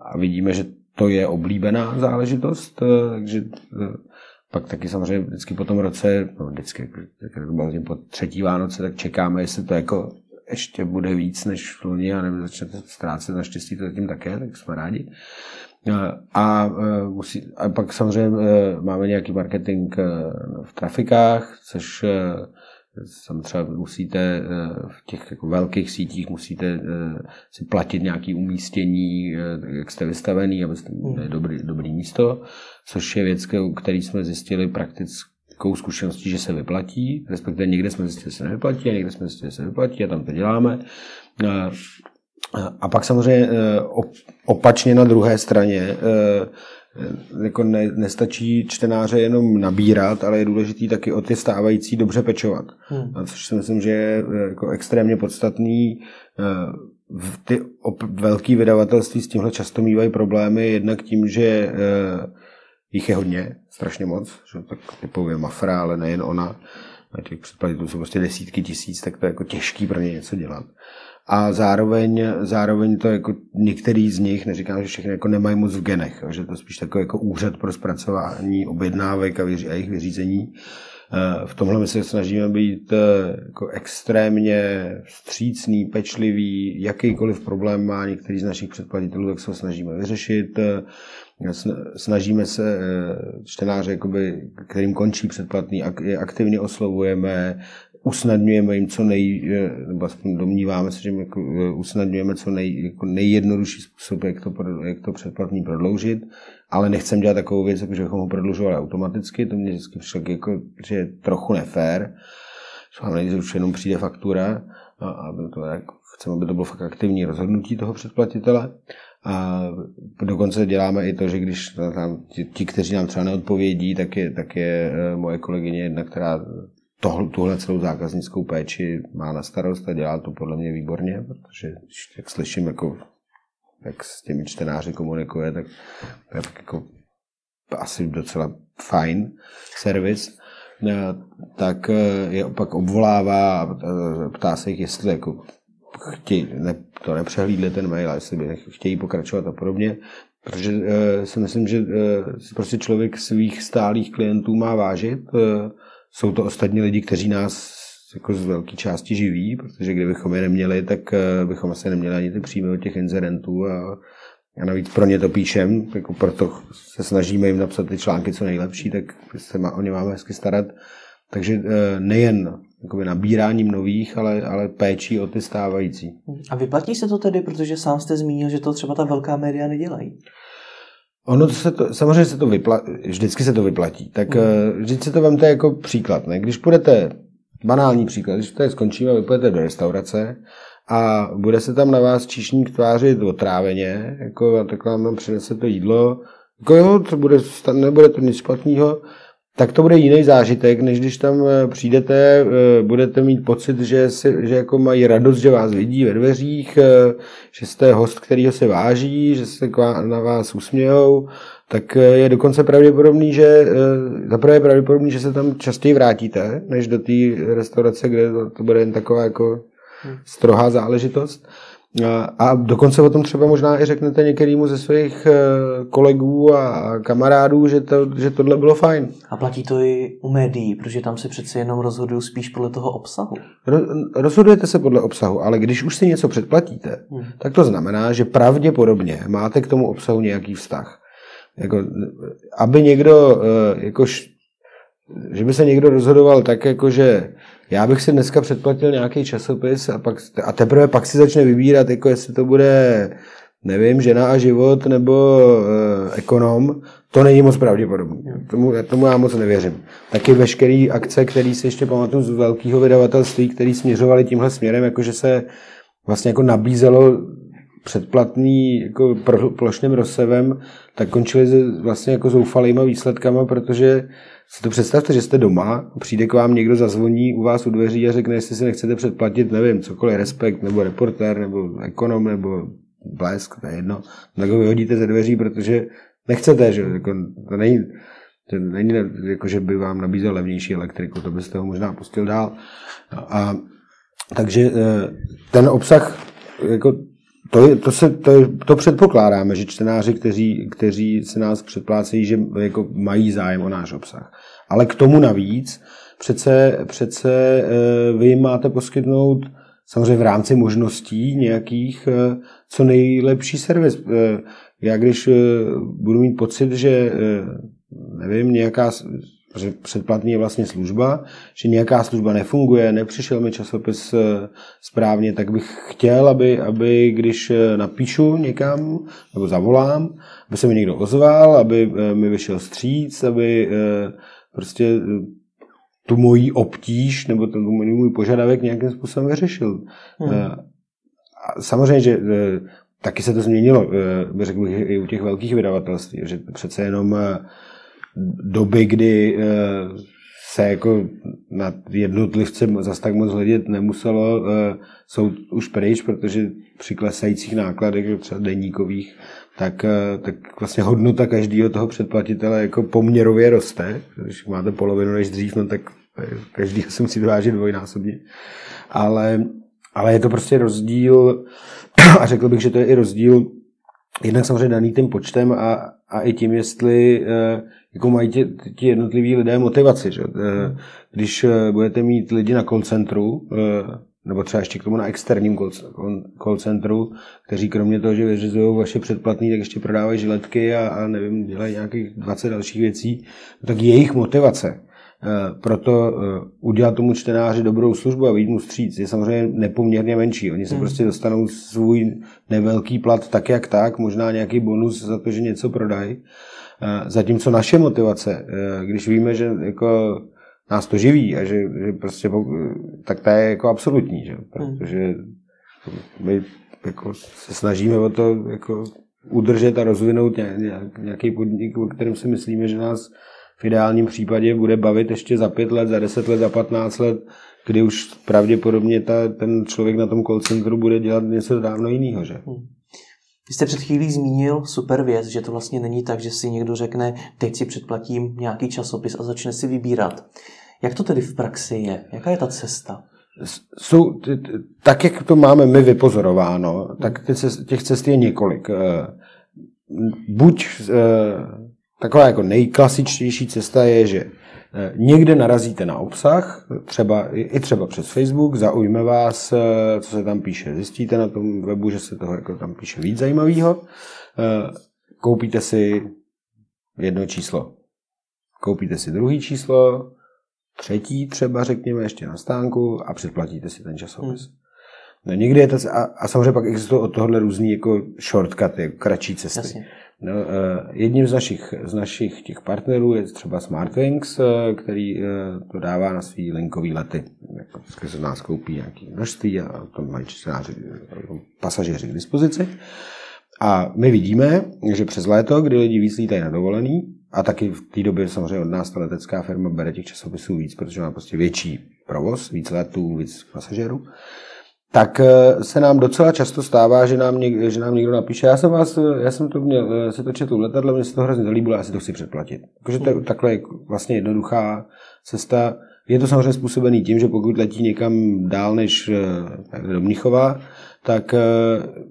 a vidíme, že to je oblíbená záležitost, takže pak taky samozřejmě vždycky po tom roce, no vždycky, jak po třetí Vánoce, tak čekáme, jestli to jako ještě bude víc než v loni a nebo začnete ztrácet, naštěstí to zatím také, tak jsme rádi. A, e, musí, a pak samozřejmě e, máme nějaký marketing v trafikách, což tam třeba musíte v těch jako velkých sítích musíte si platit nějaké umístění, jak jste vystavený, abyste měli dobrý, dobrý místo, což je věc, který jsme zjistili prakticky takovou zkušeností, že se vyplatí, respektive někde jsme zjistili, že se nevyplatí, a někde jsme zjistili, že se vyplatí a tam to děláme. A pak samozřejmě e, opačně na druhé straně e, jako ne, nestačí čtenáře jenom nabírat, ale je důležitý taky o ty stávající dobře pečovat. Hmm. A což si myslím, že je jako extrémně podstatný ty velké vydavatelství s tímhle často mývají problémy, jednak tím, že jich je hodně, strašně moc, že tak typově Mafra, ale nejen ona, těch předplatitelů jsou prostě desítky tisíc, tak to je jako těžký pro ně něco dělat. A zároveň, zároveň to jako některý z nich, neříkám, že všechny jako nemají moc v genech, že to spíš takový jako úřad pro zpracování objednávek a, vyří, a jejich vyřízení. Eh, v tomhle my se snažíme být eh, jako extrémně vstřícný, pečlivý, jakýkoliv problém má některý z našich předplatitelů, tak se ho snažíme vyřešit. Eh, snažíme se čtenáře, jakoby, kterým končí předplatný, aktivně oslovujeme, usnadňujeme jim co nej, nebo aspoň domníváme se, že jim jako usnadňujeme co nej, jako nejjednodušší způsob, jak to, jak to předplatný prodloužit, ale nechcem dělat takovou věc, jako že bychom ho prodlužovali automaticky, to mě vždycky přišlo jako, že je trochu nefér, že vám nejde, už jenom přijde faktura, a, a to jako, chceme, aby to bylo fakt aktivní rozhodnutí toho předplatitele. A dokonce děláme i to, že když tam ti, ti kteří nám třeba neodpovědí, tak je, tak je eh, moje kolegyně jedna, která tohle, tuhle celou zákaznickou péči má na starost a dělá to podle mě výborně, protože jak slyším, jako, jak s těmi čtenáři komunikuje, tak je jako asi docela fajn servis, eh, tak eh, je opak obvolává a ptá se jich, jestli jako chtějí, ne, to nepřehlídli ten mail, jestli by chtějí pokračovat a podobně, protože uh, si myslím, že si prostě člověk svých stálých klientů má vážit, uh, jsou to ostatní lidi, kteří nás jako z velké části živí, protože kdybychom je neměli, tak eh, bychom asi neměli ani ty příjmy od těch inzerentů a, a navíc pro ně to píšem, jako proto se snažíme jim napsat ty články co nejlepší, tak se má, o ně máme hezky starat. Takže eh, nejen jakoby nabíráním nových, ale, ale péčí o ty stávající. A vyplatí se to tedy, protože sám jste zmínil, že to třeba ta velká média nedělají? Ono se to, samozřejmě se to vyplatí, vždycky se to vyplatí. Tak mm. vždyť si to vemte jako příklad. Ne? Když půjdete, banální příklad, když tady skončíme a vy půjdete do restaurace a bude se tam na vás číšník tvářit otráveně, jako takhle vám přinese to jídlo, jako jo, to bude, nebude to nic špatného, tak to bude jiný zážitek, než když tam eh, přijdete, eh, budete mít pocit, že, si, že jako mají radost, že vás vidí ve dveřích, eh, že jste host, kterýho se váží, že se na vás usmějou, tak je dokonce pravděpodobný, že zaprvé je pravděpodobný, že se tam častěji vrátíte, než do té restaurace, kde to, to bude jen taková jako hmm. strohá záležitost. A dokonce o tom třeba možná i řeknete některému ze svých eh, kolegů a kamarádů, že, to, že tohle bylo fajn. A platí to i u médií, protože tam se přece jenom rozhoduju spíš podle toho obsahu. Rozhodujete se podle obsahu, ale když už si něco předplatíte, hmm. tak to znamená, že pravděpodobně máte k tomu obsahu nějaký vztah. Jako, aby někdo, eh, jakož, že by se někdo rozhodoval tak, jako že já bych si dneska předplatil nějaký časopis a, pak, a teprve pak si začne vybírat, jako jestli to bude, nevím, žena a život nebo e, ekonom, to není moc pravděpodobné. Tomu, tomu já moc nevěřím. Taky veškeré akce, které si ještě pamatuju z velkého vydavatelství, které směřovaly tímhle směrem, jakože se vlastně jako nabízelo předplatný jako plošným rozsevem, tak končili vlastně jako zoufalýma výsledkama, protože si to představte, že jste doma, přijde k vám někdo, zazvoní u vás u dveří a řekne, jestli si nechcete předplatit, nevím, cokoliv, respekt, nebo reportér, nebo ekonom, nebo blesk, to je jedno, tak ho vyhodíte ze dveří, protože nechcete, že jako, to není, to není jako, že by vám nabízel levnější elektriku, to byste ho možná pustil dál. A, takže eh, ten obsah jako to, to, se, to, to předpokládáme, že čtenáři, kteří, kteří se nás předplácejí, že jako mají zájem o náš obsah. Ale k tomu navíc přece, přece eh, vy jim máte poskytnout samozřejmě v rámci možností nějakých eh, co nejlepší servis. Eh, já když budu mít pocit, že nevím, nějaká předplatný je vlastně služba, že nějaká služba nefunguje, nepřišel mi časopis eh, správně, tak bych chtěl, aby, aby když eh, napíšu někam nebo zavolám, aby se mi někdo ozval, aby eh, mi vyšel stříc, aby prostě tu mojí obtíž nebo ten můj požadavek nějakým způsobem vyřešil. Hmm. Samozřejmě, že taky se to změnilo, řekl bych, i u těch velkých vydavatelství, že přece jenom doby, kdy eh, se jako na jednotlivce zas tak moc hledět nemuselo, eh, jsou už pryč, protože při klesajících nákladech, třeba deníkových, tak, eh, tak vlastně hodnota každého toho předplatitele jako poměrově roste. Když máte polovinu než dřív, no tak každý *laughs* se musí dovážet dvojnásobně. Ale, ale je to prostě rozdíl, *clears throat* a řekl bych, že to je i rozdíl jednak samozřejmě daný tím počtem a, a i tím, jestli eh, jako mají ti, ti jednotliví lidé motivaci. Že? Eh, když eh, budete mít lidi na call centru, nebo třeba ještě k tomu na externím call centru, kteří kromě toho, že vyřizují vaše předplatný, tak ještě prodávají žiletky a, a nevím, dělají nějakých 20 dalších věcí, tak jejich motivace proto udělat tomu čtenáři dobrou službu a vyjít mu stříc je samozřejmě nepoměrně menší. Oni se hmm. prostě dostanou svůj nevelký plat tak jak tak, možná nějaký bonus za to, že něco prodají. Zatímco naše motivace, když víme, že jako nás to živí a že, že prostě, tak ta je jako absolutní, že? Hmm. protože my jako se snažíme o to jako udržet a rozvinout nějaký podnik, o kterém si myslíme, že nás v ideálním případě bude bavit ještě za pět let, za deset let, za patnáct let, kdy už pravděpodobně ta, ten člověk na tom call centru bude dělat něco dávno jiného. Že? Hmm. Vy jste před chvílí zmínil super věc, že to vlastně není tak, že si někdo řekne, teď si předplatím nějaký časopis a začne si vybírat. Jak to tedy v praxi je? Jaká je ta cesta? Jsou, tak, jak to máme my vypozorováno, tak těch cest je několik. Eh, buď eh, taková jako nejklasičtější cesta je, že eh, někde narazíte na obsah, třeba, i třeba přes Facebook, zaujme vás, co se tam píše. Zjistíte na tom webu, že se toho jako tam píše víc zajímavého. Koupíte si jedno číslo. Koupíte si druhý číslo, třetí třeba, řekněme, ještě na stánku a předplatíte si ten časopis. Hmm. No, někdy je to, a, a samozřejmě pak existují od tohohle různý jako shortcuty, jako kratší cesty. Jasně. No, uh, jedním z našich, z našich těch partnerů je třeba Smartwings, uh, který uh, to dává na svý linkový lety. Jako, se nás koupí nějaké množství a to mají čtenáři, pasažéři k dispozici. A my vidíme, že přes léto, kdy lidi víc lítají na dovolený, a taky v té době samozřejmě od nás ta letecká firma bere těch časopisů víc, protože má prostě větší provoz, víc letů, víc pasažerů. Tak eh, se nám docela často stává, že nám, něk, že nám někdo napíše, já jsem vás, já jsem to měl, eh, se to četl v letadle, mě se to hrozně zalíbilo, já si to chci předplatit. Takže to je takhle vlastně jednoduchá cesta. Je to samozřejmě způsobený tím, že pokud letí někam dál než eh, do Mnichova, tak eh,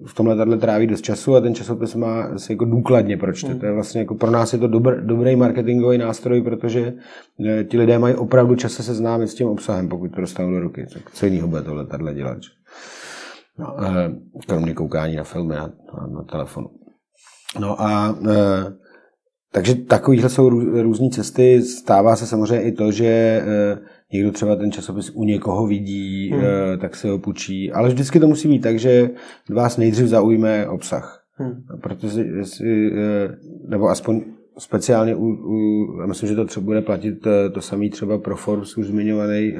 v tom letadle tráví dost času a ten časopis má se jako důkladně pročte. Hmm. To je vlastně jako pro nás je to dobr, dobrý marketingový nástroj, protože eh, ti lidé mají opravdu čas se seznámit s tím obsahem, pokud to dostanou do ruky. Tak co jiného bude to letadle dělat? No, kromě koukání na filmy a na, na telefonu. No a takže takovýhle jsou různé cesty. Stává se samozřejmě i to, že někdo třeba ten časopis u někoho vidí, hmm. Eh, tak se ho půjčí. Ale vždycky to musí být tak, že vás nejdřív zaujme obsah. Hmm. Protože jestli, eh, nebo aspoň speciálně u, u, já myslím, že to třeba bude platit eh, to samé třeba pro Forbes už zmiňovaný,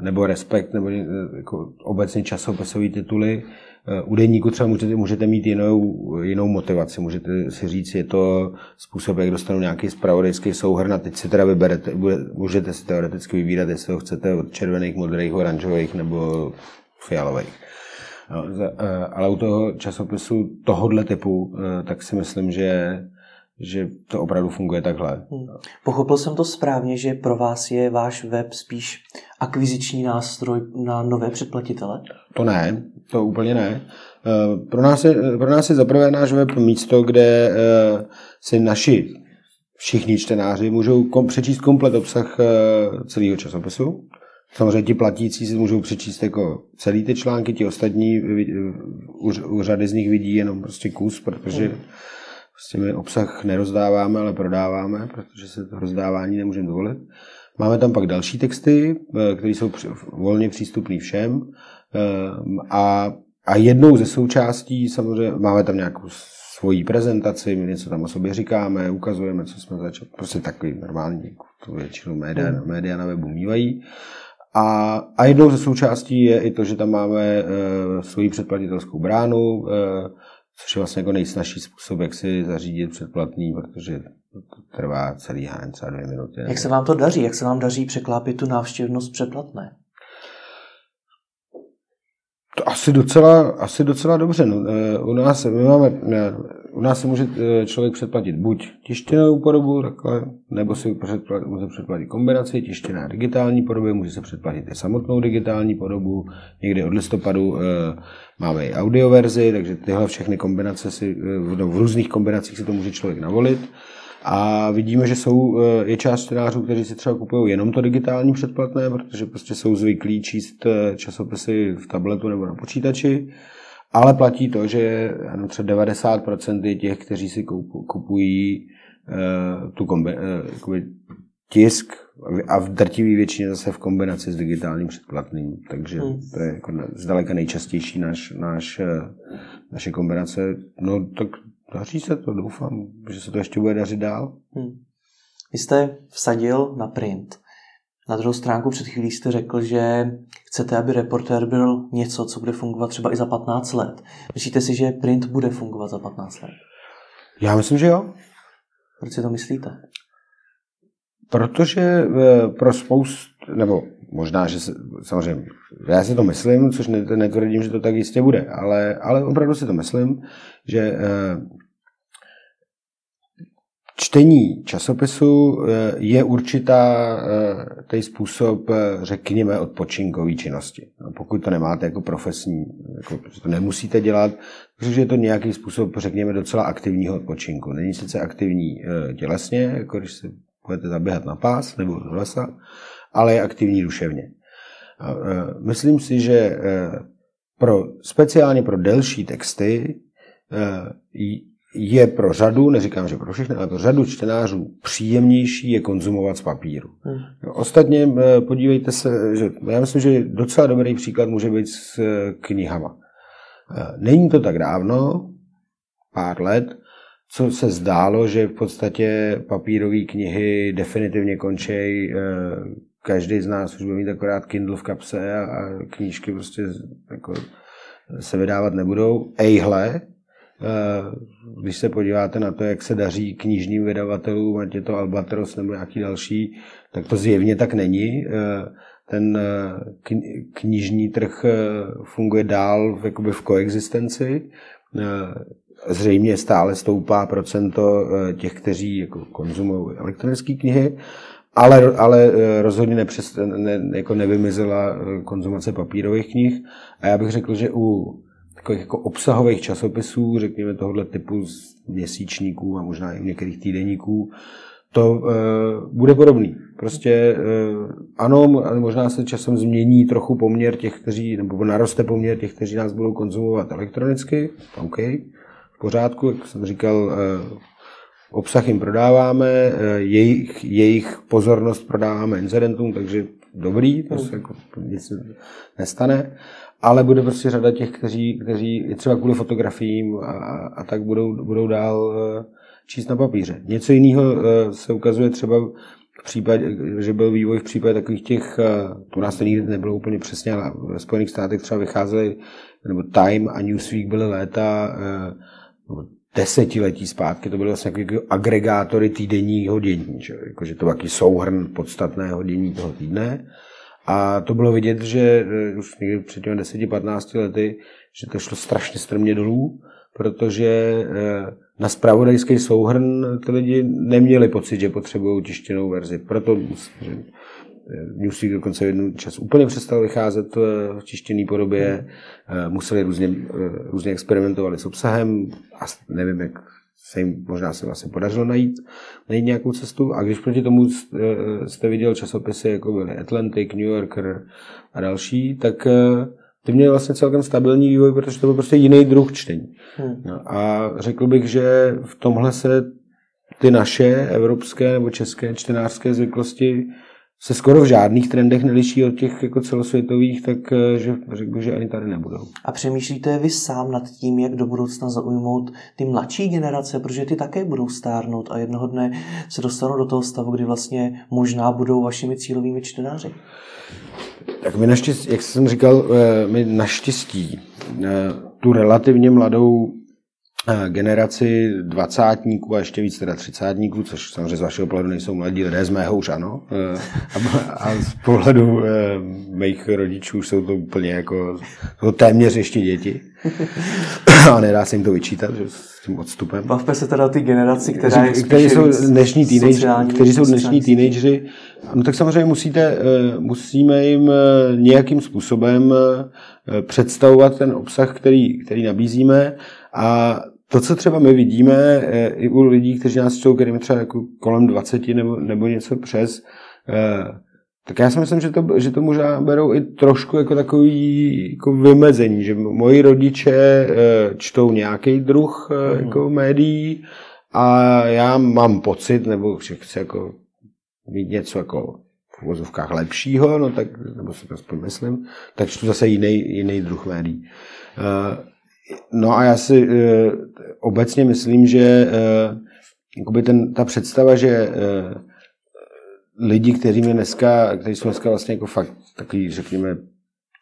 nebo Respekt, nebo jako obecně časopisové tituly, Eh, u deníku třeba můžete, můžete mít jinou, jinou motivaci. Můžete si říct, je to způsob, jak dostanu nějaký spravodajský souhrn a teď si teda vyberete, můžete si teoreticky vybírat, jestli ho chcete od červených, modrých, oranžových nebo fialových. No, eh, ale u toho časopisu tohohle typu, eh, tak si myslím, že že to opravdu funguje takhle. Hmm. Pochopil jsem to správně, že pro vás je váš web spíš akviziční nástroj na nové předplatitele? To ne, to úplně ne. Eh, pro nás je, pro nás je zaprvé náš web místo, kde eh, si naši všichni čtenáři můžou kom, přečíst komplet obsah eh, celého časopisu. Samozřejmě ti platící si můžou přečíst jako celý ty články, ti ostatní u, u řady z nich vidí jenom prostě kus, protože hmm Prostě my obsah nerozdáváme, ale prodáváme, protože se to rozdávání nemůžeme dovolit. Máme tam pak další texty, eh, které jsou volně přístupné všem. Eh, a, a jednou ze součástí samozřejmě máme tam nějakou svoji prezentaci, my něco tam o sobě říkáme, ukazujeme, co jsme začali. Prostě takový normální, to většinou média, mm. média na webu mývají. A, a jednou ze součástí je i to, že tam máme uh, svoji předplatitelskou bránu, uh, což je vlastně jako nejsnažší způsob, jak si zařídit předplatný, protože to trvá celý hájen, třeba dvě minuty. Jak se vám to daří? Jak se vám daří překlápit tu návštěvnost předplatné? To asi docela, asi docela dobře. No, eh, u, nás, my máme, ne, u nás se může eh, člověk předplatit buď tištěnou podobu, takhle, nebo si předplatit, může předplatit kombinaci tištěná digitální podoby, může se předplatit i samotnou digitální podobu. Někdy od listopadu e, máme i audioverzi, takže tyhle všechny kombinace si, v, no, v různých kombinacích si to může člověk navolit. A vidíme, že jsou, eh, je část čtenářů, kteří si třeba kupují jenom to digitální předplatné, protože prostě jsou zvyklí číst eh, časopisy v tabletu nebo na počítači. Ale platí to, že ano, třeba 90% je těch, kteří si kupují uh, tu kombi, uh, tisk a v drtivé většině zase v kombinaci s digitálním předplatným. Takže hmm. to je jako zdaleka nejčastější naš, naš, naše kombinace. No tak Daří se to, doufám, že se to ještě bude dařit dál. Hmm. Vy jste vsadil na print. Na druhou stránku před chvílí jste řekl, že chcete, aby reportér byl něco, co bude fungovat třeba i za 15 let. Myslíte si, že print bude fungovat za 15 let? Já myslím, že jo. Proč si to myslíte? Protože eh, pro spoustu, nebo možná, že se, samozřejmě, já si to myslím, což netvrdím, že to tak jistě bude, ale, ale opravdu si to myslím, že eh, čtení časopisu eh, je určitá ten způsob, řekněme, odpočinkové činnosti. No, pokud to nemáte jako profesní, jako to nemusíte dělat, protože je to nějaký způsob, řekněme, docela aktivního odpočinku. Není sice aktivní tělesně, jako když se budete zaběhat na pás nebo do lesa, ale je aktivní duševně. Myslím si, že pro, speciálně pro delší texty je pro řadu, neříkám, že pro všechny, ale pro řadu čtenářů příjemnější je konzumovat z papíru. Hmm. Ostatně podívejte se, že já myslím, že docela dobrý příklad může být s knihama. Není to tak dávno, pár let, co se zdálo, že v podstatě papírové knihy definitivně končí. Eh, každý z nás už bude mít akorát Kindle v kapse a, a knížky prostě jako se vydávat nebudou. Ejhle, eh, když se podíváte na to, jak se daří knižním vydavatelům, ať je to Albatros nebo nějaký další, tak to zjevně tak není. Eh, ten knižní trh funguje dál jakoby v koexistenci zřejmě stále stoupá procento eh, těch, kteří jako konzumují elektronické knihy, ale, ale eh, rozhodně nepřes, ne, jako nevymizela eh, konzumace papírových knih. A já bych řekl, že u takových jako obsahových časopisů, řekněme tohohle typu z měsíčníků a možná i některých týdenníků, to uh, bude podobný. Prostě uh, ano, možná se časem změní trochu poměr těch, kteří, nebo naroste poměr těch, kteří nás budou konzumovat elektronicky, OK, pořádku, jak jsem říkal, eh, obsah jim prodáváme, eh, jejich, jejich pozornost prodáváme incidentům, takže dobrý, to se jako nic nestane, ale bude prostě řada těch, kteří, kteří třeba kvůli fotografiím a, a tak budou, budou dál eh, číst na papíře. Něco jiného se ukazuje třeba v případě, že byl vývoj v případě takových těch, to nás to nikdy nebylo úplně přesně, ale ve Spojených státech třeba vycházely, nebo Time a Newsweek byly léta desetiletí zpátky, to byly vlastně jako agregátory týdenního dění, že? Jako, že to byl souhrn podstatného dění toho týdne. A to bylo vidět, že eh, už někdy před těmi 10-15 lety, že to šlo strašně strmě dolů, protože eh, na spravodajský souhrn ty lidi neměli pocit, že potřebují tištěnou verzi. Proto že Newsweek dokonce jednu čas úplně přestal vycházet v tištěné podobě, hmm. museli různě, různě experimentovali s obsahem a nevím, jak se jim možná se vlastně podařilo najít, najít nějakou cestu. A když proti tomu jste viděl časopisy, jako byly Atlantic, New Yorker a další, tak ty měly vlastně celkem stabilní vývoj, protože to byl prostě jiný druh čtení. Hmm. No a řekl bych, že v tomhle se ty naše evropské nebo české čtenářské zvyklosti se skoro v žádných trendech neliší od těch jako celosvětových, tak eh, že řekl bych, že ani tady nebudou. A přemýšlíte vy sám nad tím, jak do budoucna zaujmout ty mladší generace, protože ty také budou stárnout a jednoho dne se dostanou do toho stavu, kdy vlastně možná budou vašimi cílovými čtenáři? Tak my naštěstí, jak jsem říkal, eh, my naštěstí eh, tu relativně mladou generaci dvacátníků a ještě víc teda třicátníků, což samozřejmě z vašeho pohledu nejsou mladí lidé, z mého už ano. A, a z pohledu mých rodičů jsou to úplně jako, jsou téměř ještě děti. *coughs* A nedá se jim to vyčítat, že s tím odstupem. Bavme se teda ty generaci, která je kteří jsou dnešní teenage, kteří jsou dnešní teenageři. No tak samozřejmě musíte, musíme jim nějakým způsobem představovat ten obsah, který, který nabízíme a to, co třeba my vidíme eh, i u lidí, kteří nás čtou, kterým třeba jako kolem 20 nebo, nebo něco přes, eh, tak já si myslím, že to, že to možná berou i trošku jako takový jako vymezení, že moji rodiče eh, čtou nějaký druh mm. jako médií a já mám pocit, nebo že chci jako mít něco jako v uvozovkách lepšího, no tak, nebo si to aspoň myslím, tak čtu zase jiný, jiný druh médií. No a já si e, obecně myslím, že e, ten, ta představa, že e, lidi, kteří mě dneska, kteří jsou dneska vlastně jako fakt takový, řekněme,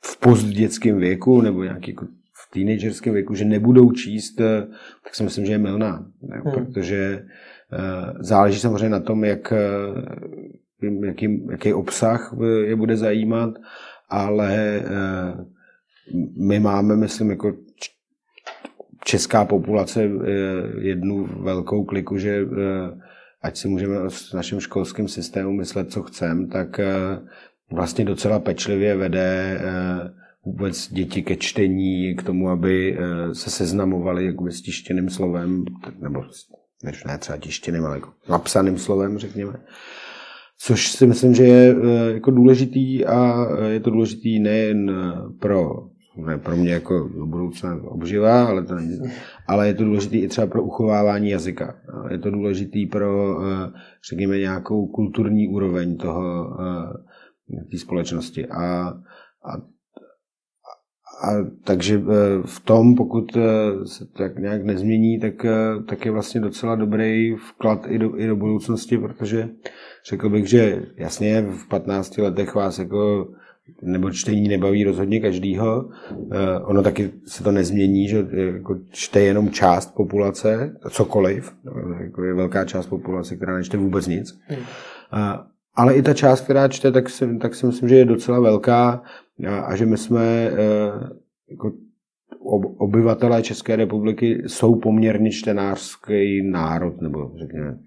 v postdětském věku nebo nějaký jako v teenagerském věku, že nebudou číst, tak si myslím, že je milná. Ne? Hmm. Protože záleží samozřejmě na tom, jak, jaký, jaký obsah je bude zajímat, ale my máme, myslím, jako česká populace eh, jednu velkou kliku, že eh, ať si můžeme s naším školským systému myslet, co chceme, tak eh, vlastně docela pečlivě vede vůbec děti ke čtení, k tomu, aby se seznamovali jako s tištěným slovem, nebo než ne třeba tištěným, ale jako napsaným slovem, řekněme. Což si myslím, že je jako důležitý a je to důležitý nejen pro ne pro mě jako do budoucna obživa, ale, to není, ale je to důležité i třeba pro uchovávání jazyka. Je to důležité pro, eh, řekněme, nějakou kulturní úroveň toho, eh, té společnosti. A, a, a takže eh, v tom, pokud se tak nějak nezmění, tak, tak je vlastně docela dobrý vklad i do, i do budoucnosti, protože řekl bych, že jasně v 15 letech vás jako nebo čtení nebaví rozhodně každýho. Eh, ono taky se to nezmění, že jako čte jenom část populace, cokoliv, jako je velká část populace, která nečte vůbec nic. Hmm. Ale i ta část, která čte, tak si, tak si myslím, že je docela velká a, a že my jsme eh, jako obyvatelé České republiky jsou poměrně čtenářský národ, nebo řekněme,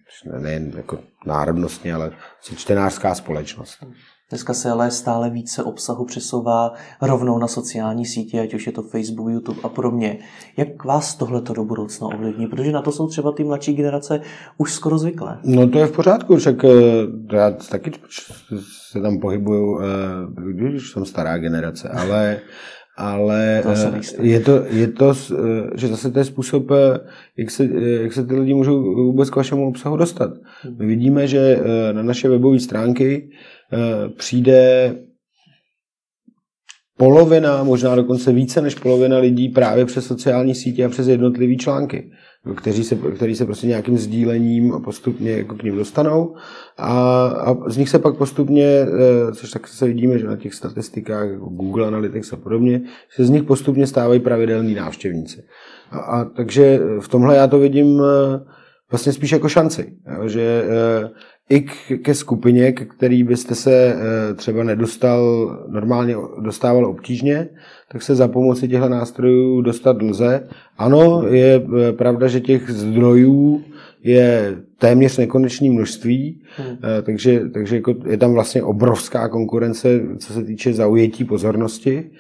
nejen jako národnostně, ale čtenářská společnost. Dneska se ale stále více obsahu přesouvá rovnou na sociální sítě, ať už je to Facebook, YouTube a podobně. Jak vás tohle do budoucna ovlivní? Protože na to jsou třeba ty mladší generace už skoro zvyklé. No to je v pořádku, však eh, já taky se tam pohybuju, eh, když jsem stará generace, ale *laughs* ale to eh, je to, je to, že zase to je způsob, jak se, jak se ty lidi můžou vůbec k vašemu obsahu dostat. Hmm. My vidíme, že na naše webové stránky přijde polovina, možná dokonce více než polovina lidí právě přes sociální sítě a přes jednotlivé články, kteří se, který se prostě nějakým sdílením postupně jako k ním dostanou a, a z nich se pak postupně, eh, což tak se vidíme, že na těch statistikách jako Google Analytics a podobně, se z nich postupně stávají pravidelní návštěvníci. A, a takže v tomhle já to vidím eh, vlastně spíš jako šanci, že i k, ke skupině, k který byste se eh, třeba nedostal, normálně dostával obtížně, tak se za pomoci těchto nástrojů dostat lze. Ano, je eh, pravda, že těch zdrojů je téměř nekonečné množství, hmm. Eh, takže, takže jako je tam vlastně obrovská konkurence, co se týče zaujetí pozornosti.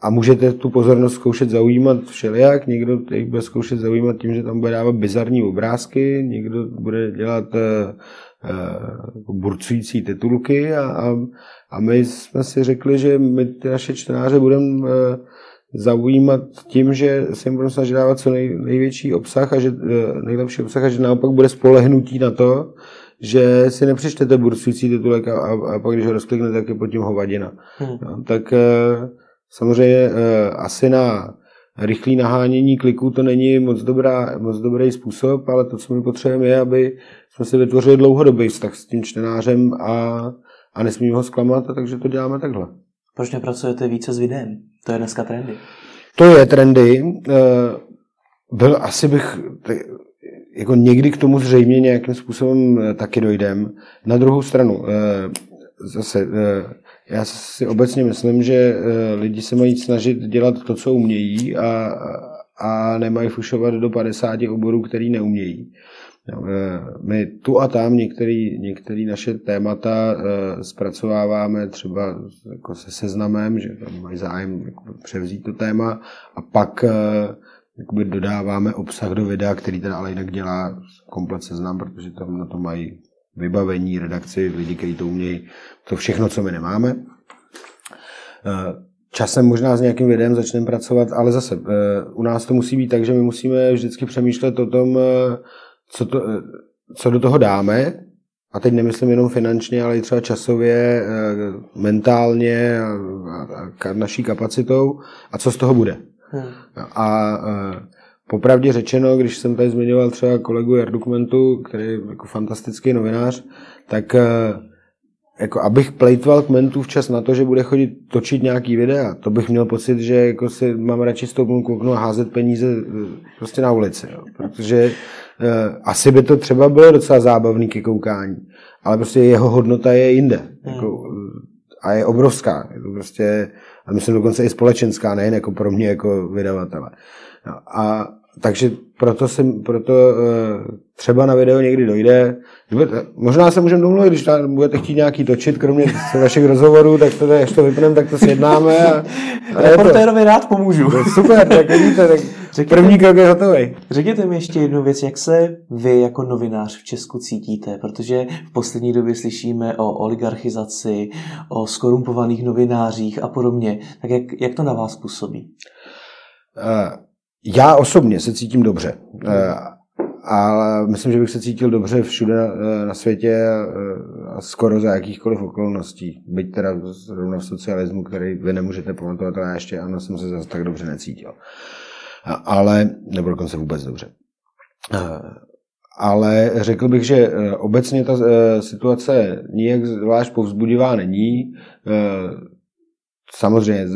A můžete tu pozornost zkoušet zaujímat všelijak. Někdo bude zkoušet zaujímat tím, že tam bude dávat bizarní obrázky, někdo bude dělat uh, burcující titulky a, a, a my jsme si řekli, že my ty naše čtenáře budeme zaujímat tím, že si jim budeme snažit dávat co nej, největší obsah a že nejlepší obsah a že naopak bude spolehnutí na to, že si nepřečtete burcující titulek a, a, a pak, když ho rozkliknete, tak je pod tím hovadina. Hmm. No, tak uh, Samozřejmě eh, asi na rychlé nahánění kliků to není moc, dobrá, moc dobrý způsob, ale to, co my potřebujeme, je, aby jsme si vytvořili dlouhodobý vztah s tím čtenářem a, a nesmíme ho zklamat, a takže to děláme takhle. Proč nepracujete více s videem? To je dneska trendy. To je trendy. Eh, byl, asi bych, jako někdy k tomu zřejmě nějakým způsobem taky dojdem. Na druhou stranu, zase, já si obecně myslím, že lidi se mají snažit dělat to, co umějí a, a nemají fušovat do 50 oborů, který neumějí. Eh, my tu a tam některé některý naše témata zpracováváme třeba jako se seznamem, že tam mají zájem jako převzít to téma a pak uh, dodáváme obsah do videa, který teda ale jinak dělá komplet seznam, protože tam na to mají vybavení, redakci, lidi, kteří to umějí, to všechno, co my nemáme. Uh, časem možná s nějakým videem začneme pracovat, ale zase u nás to musí být tak, že my musíme vždycky přemýšlet o tom, co, to, co do toho dáme, a teď nemyslím jenom finančně, ale i třeba časově, eh, mentálně a naší kapacitou a co z toho bude. A, eh, popravdě řečeno, když jsem tady zmiňoval třeba kolegu Jardukumentu, který je jako fantastický novinář, tak eh, jako abych plejtval kmentů včas na to, že bude chodit točit nějaký videa, to bych měl pocit, že jako si mám radši stoupnout k oknu a házet peníze prostě na ulici. Jo. Protože Eh, asi by to třeba bylo docela zábavný ke koukání, ale prostě jeho hodnota je jinde. Jako, a je obrovská. Je to prostě, a myslím dokonce i společenská, nejen jako pro mě jako vydavatele. No, a takže proto, jsem, proto uh, třeba na video někdy dojde. Možná se můžeme domluvit, když budete chtít nějaký točit, kromě *laughs* vašich rozhovorů, tak to, až to vypneme, tak to sjednáme. A, a Reportérovi rád pomůžu. Super, tak vidíte, tak řekněte, první krok je hotový. Řekněte mi ještě jednu věc, jak se vy jako novinář v Česku cítíte, protože v poslední době slyšíme o oligarchizaci, o skorumpovaných novinářích a podobně. Tak jak, jak to na vás působí? Uh, já osobně se cítím dobře. Eh, ale myslím, že bych se cítil dobře všude eh, na světě eh, a skoro za jakýchkoliv okolností. Byť teda zrovna v socialismu, který vy nemůžete pamatovat, ale já ještě ano, jsem se zase tak dobře necítil. Ale, nebo dokonce vůbec dobře. Ale řekl bych, že obecně ta situace nijak zvlášť povzbudivá není. Samozřejmě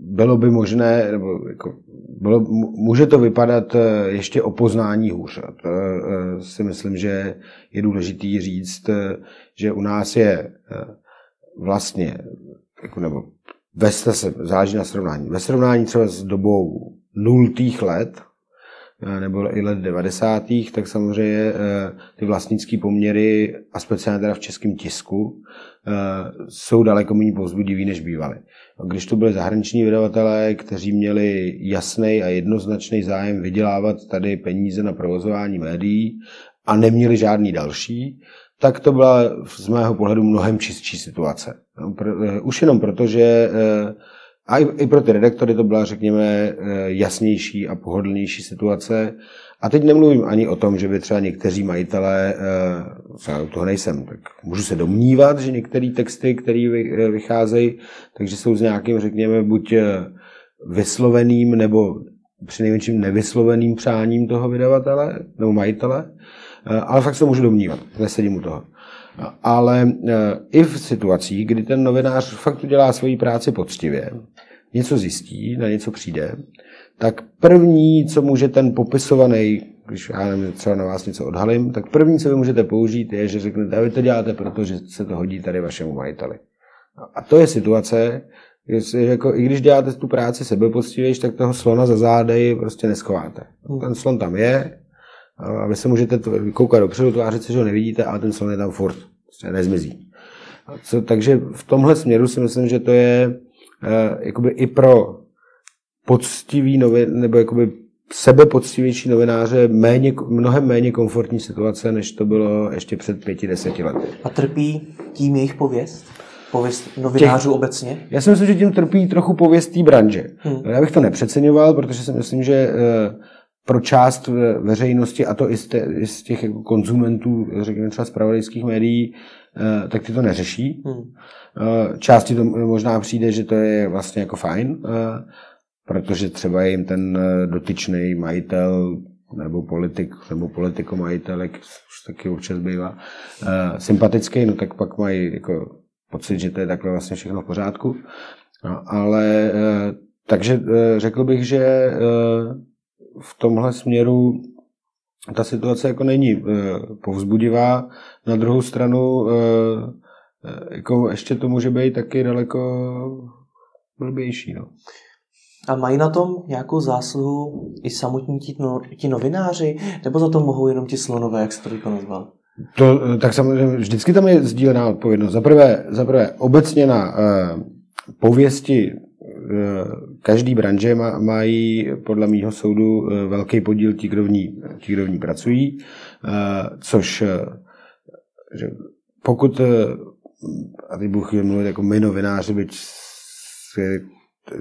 bylo by možné, nebo jako bylo, může to vypadat eh, ještě o poznání hůř. To eh, si myslím, že je důležitý říct, eh, že u nás je vlastně, jako nebo ve se záleží na srovnání. Ve srovnání třeba s dobou nultých let, nebo i let 90. tak samozřejmě ty vlastnické poměry, a speciálně teda v českém tisku, jsou daleko méně povzbudivý, než bývaly. Když to byly zahraniční vydavatelé, kteří měli jasný a jednoznačný zájem vydělávat tady peníze na provozování médií a neměli žádný další, tak to byla z mého pohledu mnohem čistší situace. No, eh, už jenom proto, že eh, a i pro ty redaktory to byla, řekněme, eh, jasnější a pohodlnější situace. A teď nemluvím ani o tom, že by třeba někteří majitelé, já toho nejsem, tak můžu se domnívat, že některé texty, které vycházejí, takže jsou s nějakým, řekněme, buď vysloveným nebo přinejmenším nevysloveným přáním toho vydavatele nebo majitele, ale fakt se můžu domnívat, nesedím u toho. Ale i v situacích, kdy ten novinář fakt udělá svoji práci poctivě, něco zjistí, na něco přijde, tak první, co může ten popisovaný, když já nevím, třeba na vás něco odhalím, tak první, co vy můžete použít, je, že řeknete, a vy to děláte, protože se to hodí tady vašemu majiteli. A to je situace, že jako, i když děláte tu práci sebepoctivější, tak toho slona za zádej prostě neschováte. Hmm. Ten slon tam je, a vy se můžete koukat dopředu, tvářit se, že ho nevidíte, ale ten slon je tam furt, prostě nezmizí. Co, takže v tomhle směru si myslím, že to je eh, jakoby i pro poctivý novin, nebo jakoby sebepoctivější novináře méně, mnohem méně komfortní situace, než to bylo ještě před pěti, deseti lety. A trpí tím jejich pověst? Pověst novinářů Těch, obecně? Já si myslím, že tím trpí trochu pověst té branže. Hmm. Já bych to nepřeceňoval, protože si myslím, že eh, pro část veřejnosti, a to i z, te, i z těch jako konzumentů, řekněme třeba zpravodajských médií, eh, tak ty to neřeší. Hmm. Eh, části to možná přijde, že to je vlastně jako fajn, protože třeba jim ten eh, dotyčný majitel nebo politik, nebo politikomajitel, jak už taky občas bývá, sympatický, no tak pak mají jako pocit, že to je takhle vlastně všechno v pořádku. No, ale takže řekl bych, že v tomhle směru ta situace jako není povzbudivá. Na druhou stranu jako ještě to může být taky daleko blbější. No. A mají na tom nějakou zásluhu i samotní ti, no, ti novináři, nebo za to mohou jenom ti slonové, jak se to nazval? To, tak samozřejmě vždycky tam je sdílená odpovědnost. Za prvé, za prvé obecně na uh, pověsti každý branže má, mají podle mého soudu uh, velký podíl ti, kdo kdo v ní pracují, uh, což že pokud, a teď budu mluvit jako my novináři, byť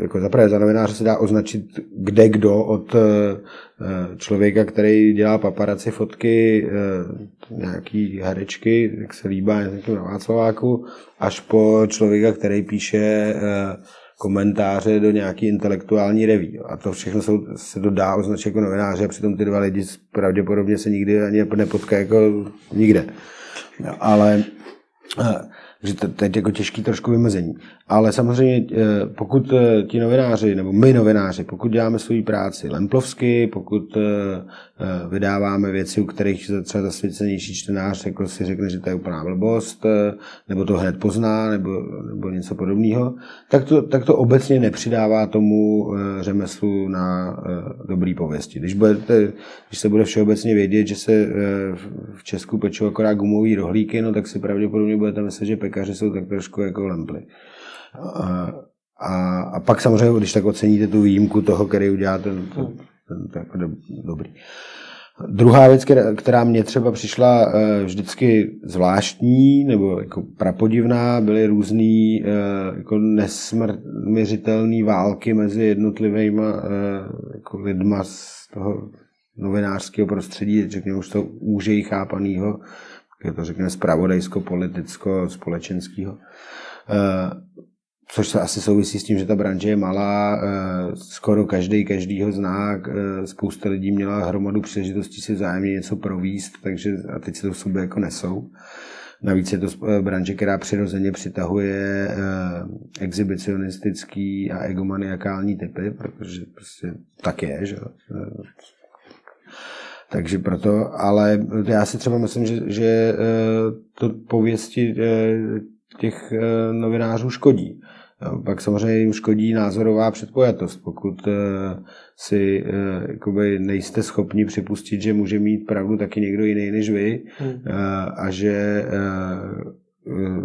jako zaprvé za novináře se dá označit kde kdo od eh, člověka, který dělá paparaci fotky eh, nějaký herečky, jak se líbá na Václaváku, až po člověka, který píše eh, komentáře do nějaký intelektuální reví. A to všechno jsou, se to dá označit jako novináře a přitom ty dva lidi pravděpodobně se nikdy ani nepotkají jako nikde. Ale že to, to je jako těžký trošku vymezení. Ale samozřejmě, eh, pokud eh, ti novináři, nebo my novináři, pokud děláme svou práci lemplovsky, pokud eh, vydáváme věci, u kterých třeba zasvěcenější čtenář jako si řekne, že to je úplná blbost, nebo to hned pozná, nebo, nebo něco podobného, tak to, tak to obecně nepřidává tomu řemeslu na dobrý pověsti. Když, budete, když se bude všeobecně vědět, že se v Česku pečou akorát gumový rohlíky, no tak si pravděpodobně budete myslet, že pekaři jsou tak trošku jako lemply. A, a, a pak samozřejmě, když tak oceníte tu výjimku toho, který udělá ten, ten, ten, ten jako dobrý. Druhá věc, která, mě třeba přišla eh, vždycky zvláštní nebo jako prapodivná, byly různé eh, jako nesmrtelné války mezi jednotlivými eh, jako lidma z toho novinářského prostředí, řekněme už toho úžej chápaného, je to řekněme spravodajsko-politicko-společenského což se asi souvisí s tím, že ta branže je malá, eh, skoro každý každýho zná, eh, spousta lidí měla hromadu příležitostí si vzájemně něco províst, takže a teď se to v sobě jako nesou. Navíc je to eh, branže, která přirozeně přitahuje exhibicionistický a egomaniakální typy, protože prostě tak je, že takže proto, ale já si třeba myslím, že, že to pověsti těch novinářů škodí. Pak samozřejmě jim škodí názorová předpojatost. Pokud eh, si eh, jakoby nejste schopni připustit, že může mít pravdu taky někdo jiný než vy hmm. Eh, a že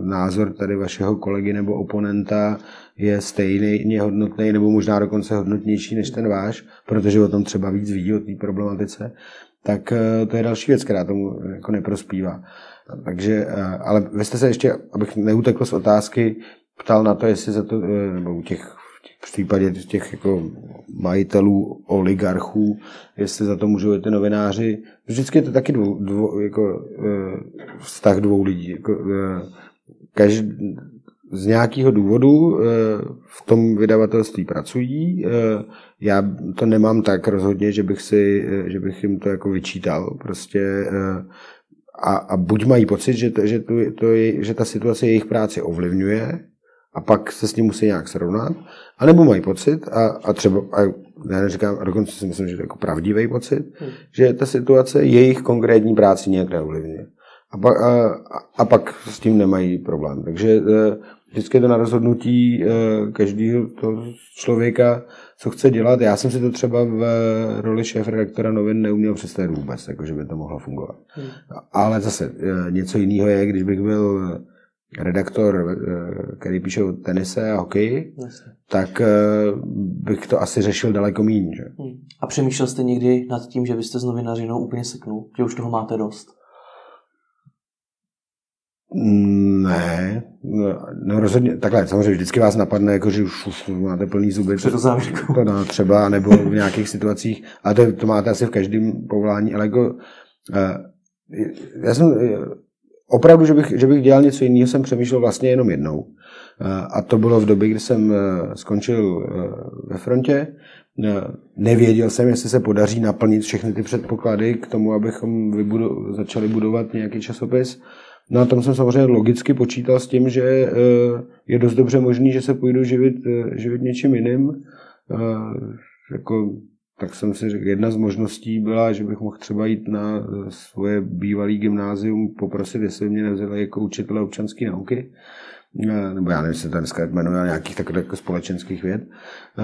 názor tady vašeho kolegy nebo oponenta je stejný hodnotný nebo možná dokonce hodnotnější než ten váš, protože o tom třeba víc ví o té problematice, tak to je další věc, která tomu jako neprospívá. Takže, ale vy jste se ještě, abych neutekl z otázky, ptal na to, jestli za to, eh, nebo u těch, v případě těch jako majitelů, oligarchů, jestli za to můžou ty novináři. Vždycky je to taky dvou, dvou, jako, eh, vztah dvou lidí. Jako, eh, každý, z nějakého důvodu v tom vydavatelství pracují. Já to nemám tak rozhodně, že bych, si, že bych jim to jako vyčítal. Prostě a, a buď mají pocit, že, to, že, to, to je, že ta situace jejich práci ovlivňuje, a pak se s ním musí nějak srovnat, anebo mají pocit, a, a třeba, a já neříkám, a dokonce si myslím, že to je jako pravdivý pocit, hmm. že ta situace jejich konkrétní práci nějak neovlivňuje. A pak, a, a pak s tím nemají problém. Takže vždycky je to na rozhodnutí e, každého člověka, co chce dělat. Já jsem si to třeba v roli šéf redaktora novin neuměl představit vůbec, jako že by to mohlo fungovat. Hmm. Ale zase e, něco jiného je, když bych byl redaktor, eh, který píše o tenise a hokeji, Jasně. tak eh, bych to asi řešil daleko méně. Že? Hmm. A přemýšlel jste někdy nad tím, že byste s novinařinou úplně seknul? Že už toho máte dost? Ne, no, rozhodně, takhle, samozřejmě vždycky vás napadne, jako, že už, už máte plný zuby. Před to no, třeba, nebo v nějakých situacích, ale to, to máte asi v každém povolání, ale jako, uh, já jsem, opravdu, že bych, že bych dělal něco jiného, jsem přemýšlel vlastně jenom jednou. A to bylo v době, kdy jsem eh, skončil eh, ve frontě. Nevěděl jsem, jestli se podaří naplnit všechny ty předpoklady k tomu, abychom vybudu- začali budovat nějaký časopis. No a tam jsem samozřejmě logicky počítal s tím, že eh, je dost dobře možný, že se půjdu živit, živit něčím jiným. Jako tak jsem si řekl, jedna z možností byla, že bych mohl třeba jít na eh, svoje bývalý gymnázium, poprosit, jestli mě nevzali jako učitele občanské nauky, eh, nebo já nevím, jestli to dneska jmenuje nějakých takových jako společenských věd, eh,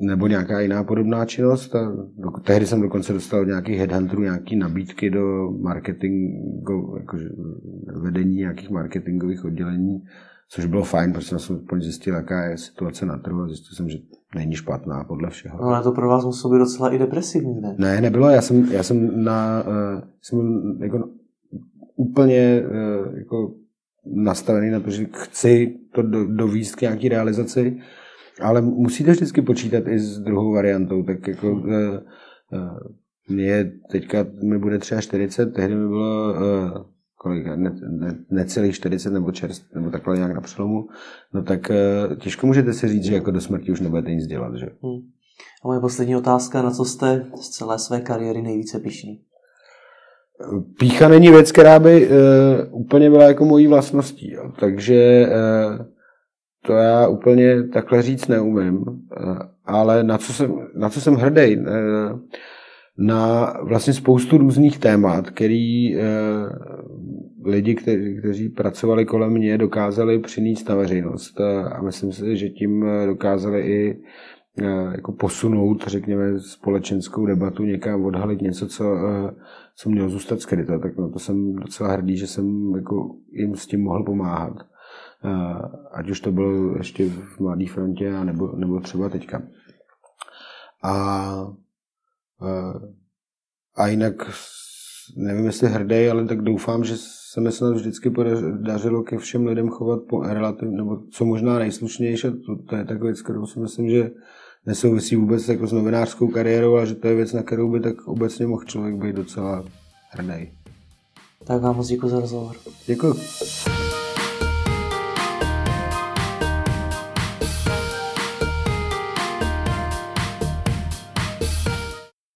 nebo nějaká jiná podobná činnost. A tehdy jsem dokonce dostal nějakých headhunterů, nějaké nabídky do marketingu, jakože vedení nějakých marketingových oddělení což bylo fajn, protože jsem aspoň zjistil, jaká je situace na trhu a zjistil jsem, že není špatná podle všeho. No, ale to pro vás muselo být docela i depresivní, ne? Ne, nebylo, já jsem, já jsem na, uh, jsem jako úplně uh, jako nastavený na to, že chci to do, dovíst k nějaký realizaci, ale musíte vždycky počítat i s druhou variantou, tak jako uh, uh, mě teďka mi bude třeba 40, tehdy mi bylo uh, kolik, ne, ne, necelých 40 nebo čerst, nebo takhle nějak na přelomu, no tak těžko můžete si říct, že jako do smrti už nebudete nic dělat, že? Hmm. A moje poslední otázka, na co jste z celé své kariéry nejvíce pišný? Pícha není věc, která by uh, úplně byla jako mojí vlastností, jo. takže uh, to já úplně takhle říct neumím, uh, ale na co jsem, na co jsem hrdý, uh, na vlastně spoustu různých témat, který uh, lidi, kteří, kteří pracovali kolem mě, dokázali přinést na veřejnost. A myslím si, že tím dokázali i eh, jako posunout, řekněme, společenskou debatu někam, odhalit něco, co, eh, co mělo zůstat skryto. Tak no, to jsem docela hrdý, že jsem jako jim s tím mohl pomáhat. Ať už to bylo ještě v Mladé frontě, nebo, nebo třeba teďka. A, a jinak nevím, jestli hrdý, ale tak doufám, že se mi snad vždycky podařilo ke všem lidem chovat po relativ, nebo co možná nejslušnější. To, to je taková věc, kterou si myslím, že nesouvisí vůbec jako s novinářskou kariérou, ale že to je věc, na kterou by tak obecně mohl člověk být docela hrdý. Tak vám moc děkuji za rozhovor. Děkuji.